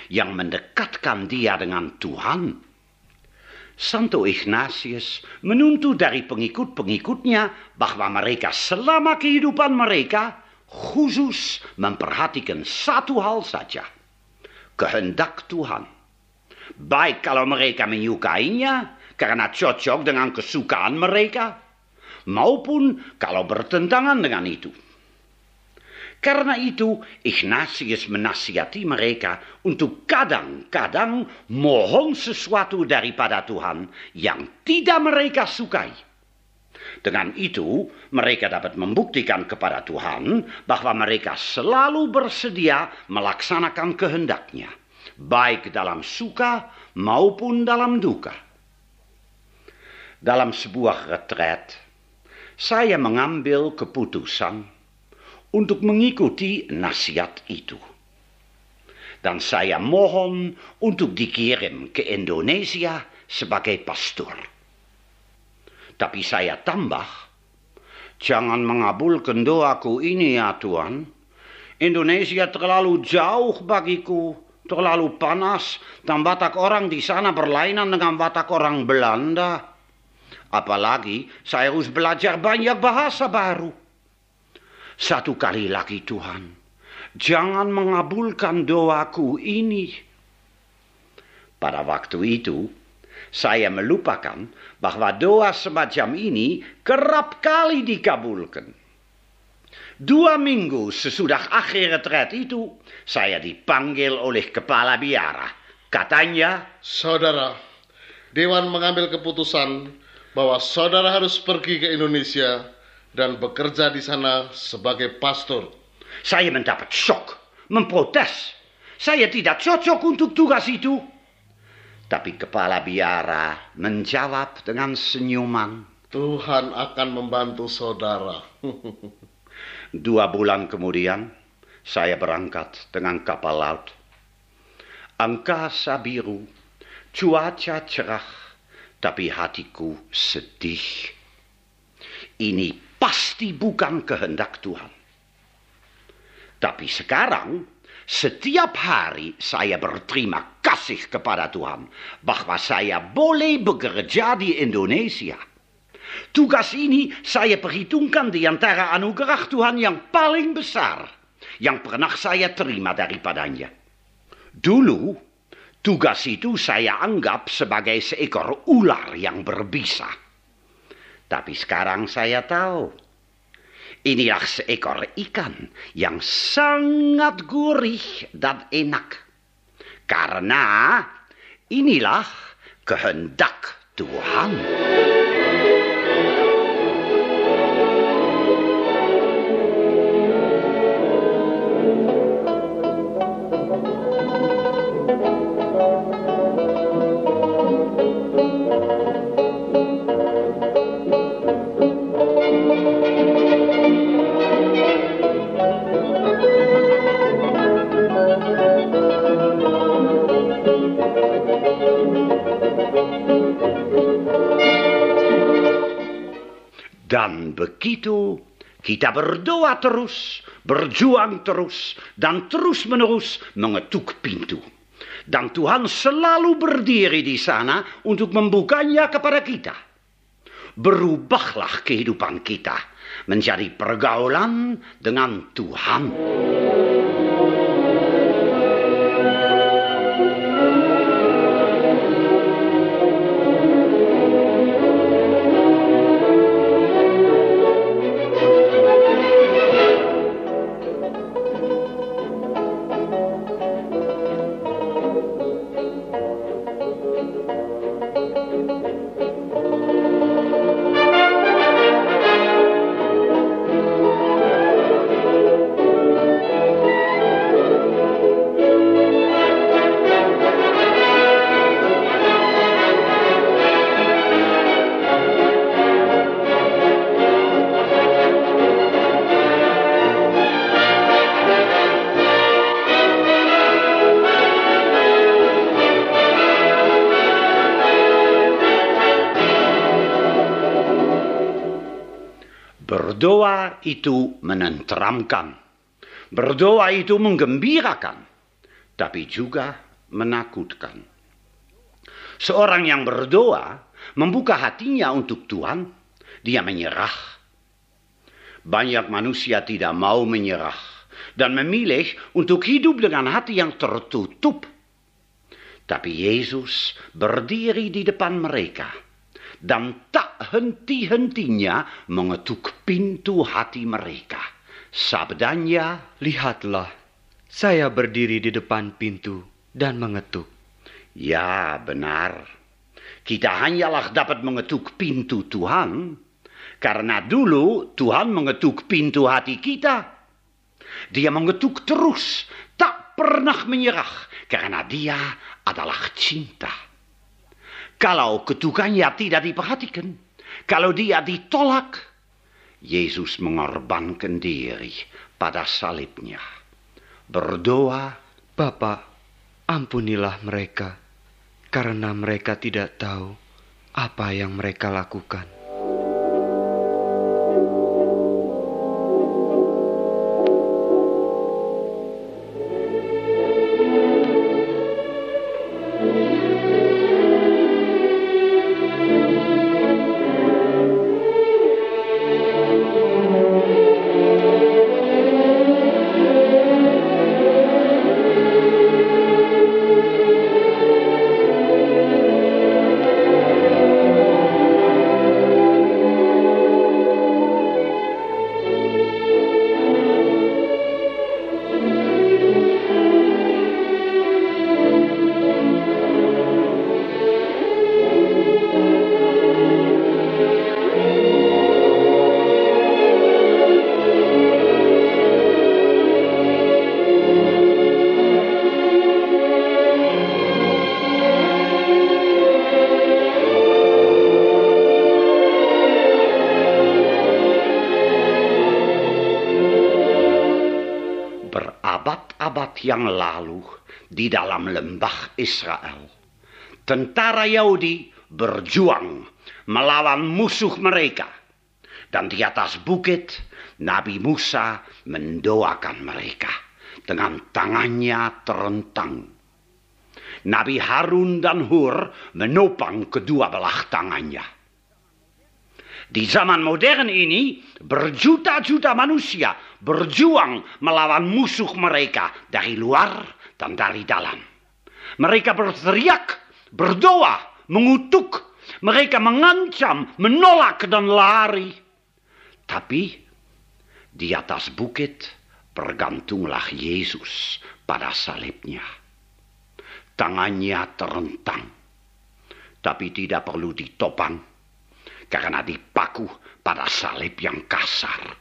yang mendekatkan dia dengan Tuhan. Santo Ignatius menuntut dari pengikut-pengikutnya bahwa mereka selama kehidupan mereka khusus memperhatikan satu hal saja. Kehendak Tuhan baik kalau mereka menyukainya karena cocok dengan kesukaan mereka, maupun kalau bertentangan dengan itu. Karena itu, Ignatius menasihati mereka untuk kadang-kadang mohon sesuatu daripada Tuhan yang tidak mereka sukai. Dengan itu, mereka dapat membuktikan kepada Tuhan bahwa mereka selalu bersedia melaksanakan kehendaknya baik dalam suka maupun dalam duka. Dalam sebuah retret, saya mengambil keputusan untuk mengikuti nasihat itu. Dan saya mohon untuk dikirim ke Indonesia sebagai pastor. Tapi saya tambah, jangan mengabulkan doaku ini ya Tuhan. Indonesia terlalu jauh bagiku terlalu panas dan watak orang di sana berlainan dengan watak orang Belanda. Apalagi saya harus belajar banyak bahasa baru. Satu kali lagi Tuhan, jangan mengabulkan doaku ini. Pada waktu itu, saya melupakan bahwa doa semacam ini kerap kali dikabulkan. Dua minggu sesudah akhir retret itu, saya dipanggil oleh kepala biara. Katanya, Saudara, Dewan mengambil keputusan bahwa saudara harus pergi ke Indonesia dan bekerja di sana sebagai pastor. Saya mendapat shock, memprotes. Saya tidak cocok untuk tugas itu. Tapi kepala biara menjawab dengan senyuman. Tuhan akan membantu saudara. Dua bulan kemudian, saya berangkat dengan kapal laut. Angkasa biru, cuaca cerah, tapi hatiku sedih. Ini pasti bukan kehendak Tuhan. Tapi sekarang, setiap hari saya berterima kasih kepada Tuhan bahwa saya boleh bekerja di Indonesia. Tugas ini saya perhitungkan di antara anugerah Tuhan yang paling besar yang pernah saya terima daripadanya. Dulu, tugas itu saya anggap sebagai seekor ular yang berbisa. Tapi sekarang saya tahu, inilah seekor ikan yang sangat gurih dan enak. Karena inilah kehendak Tuhan. Begitu kita berdoa terus, berjuang terus, dan terus-menerus mengetuk pintu. Dan Tuhan selalu berdiri di sana untuk membukanya kepada kita. Berubahlah kehidupan kita menjadi pergaulan dengan Tuhan. Berdoa itu menenteramkan. Berdoa itu menggembirakan. Tapi juga menakutkan. Seorang yang berdoa membuka hatinya untuk Tuhan, dia menyerah. Banyak manusia tidak mau menyerah dan memilih untuk hidup dengan hati yang tertutup. Tapi Yesus berdiri di depan mereka dan tak henti-hentinya mengetuk pintu hati mereka. Sabdanya, Lihatlah, saya berdiri di depan pintu dan mengetuk. ya benar. Kita hanyalah dapat mengetuk pintu Tuhan, karena dulu Tuhan mengetuk pintu hati kita. Dia mengetuk terus, tak pernah menyerah, karena dia adalah cinta. Kalau ketukannya tidak diperhatikan, kalau dia ditolak, Yesus mengorbankan diri pada salibnya. Berdoa, Bapa, ampunilah mereka, karena mereka tidak tahu apa yang mereka lakukan. Di dalam lembah Israel, tentara Yahudi berjuang melawan musuh mereka. Dan di atas bukit, Nabi Musa mendoakan mereka dengan tangannya terentang. Nabi Harun dan Hur menopang kedua belah tangannya. Di zaman modern ini, berjuta-juta manusia berjuang melawan musuh mereka dari luar dan dari dalam. Mereka berteriak, berdoa, mengutuk, mereka mengancam, menolak dan lari. Tapi di atas bukit bergantunglah Yesus pada salibnya. Tangannya terentang, tapi tidak perlu ditopang karena dipaku pada salib yang kasar.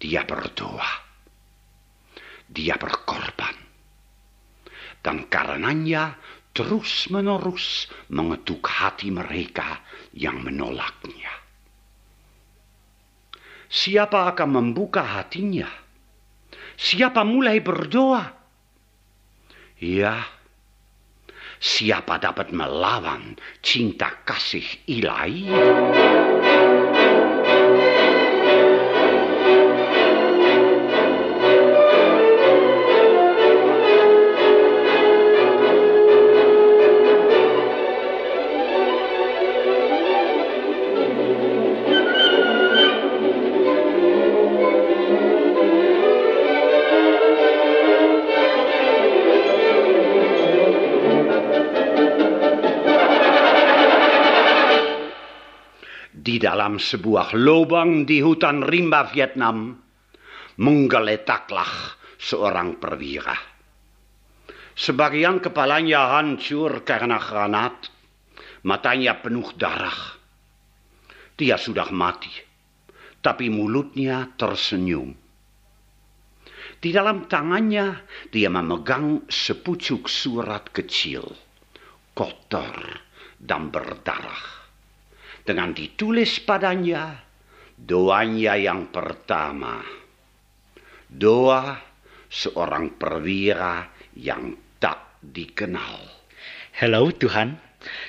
Dia berdoa, dia berkorban, dan karenanya terus-menerus mengetuk hati mereka yang menolaknya. Siapa akan membuka hatinya? Siapa mulai berdoa? Ya, siapa dapat melawan cinta kasih ilahi? Dalam sebuah lubang di hutan rimba Vietnam, menggeletaklah seorang perwira. Sebagian kepalanya hancur karena granat, matanya penuh darah. Dia sudah mati, tapi mulutnya tersenyum. Di dalam tangannya dia memegang sepucuk surat kecil, kotor dan berdarah dengan ditulis padanya doanya yang pertama. Doa seorang perwira yang tak dikenal. Hello Tuhan,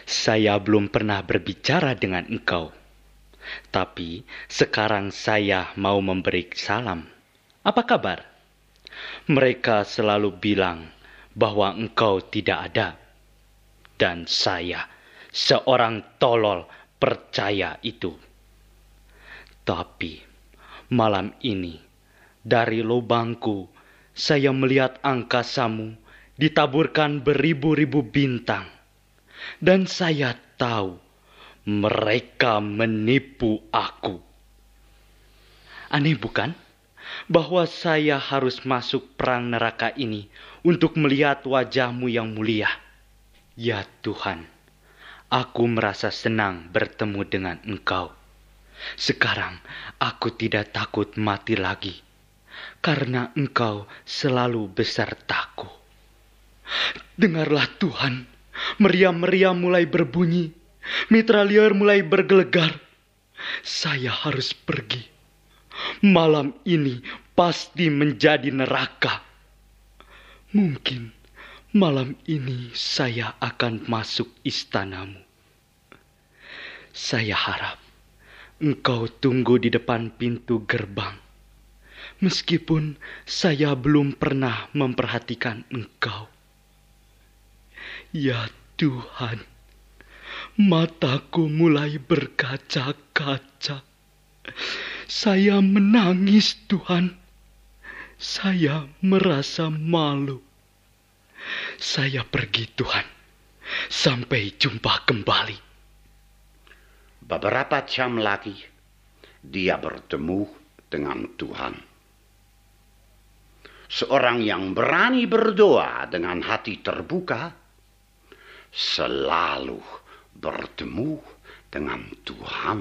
saya belum pernah berbicara dengan engkau. Tapi sekarang saya mau memberi salam. Apa kabar? Mereka selalu bilang bahwa engkau tidak ada. Dan saya, seorang tolol, percaya itu. Tapi malam ini dari lubangku saya melihat angkasamu ditaburkan beribu-ribu bintang. Dan saya tahu mereka menipu aku. Aneh bukan? Bahwa saya harus masuk perang neraka ini untuk melihat wajahmu yang mulia. Ya Tuhan, Aku merasa senang bertemu dengan engkau. Sekarang aku tidak takut mati lagi, karena engkau selalu besertaku. Dengarlah Tuhan, meriam-meriam mulai berbunyi, mitralier mulai bergelegar. Saya harus pergi. Malam ini pasti menjadi neraka. Mungkin Malam ini saya akan masuk istanamu. Saya harap engkau tunggu di depan pintu gerbang. Meskipun saya belum pernah memperhatikan engkau. Ya Tuhan, mataku mulai berkaca-kaca. Saya menangis Tuhan. Saya merasa malu. Saya pergi Tuhan. Sampai jumpa kembali. Beberapa jam lagi, dia bertemu dengan Tuhan. Seorang yang berani berdoa dengan hati terbuka, selalu bertemu dengan Tuhan.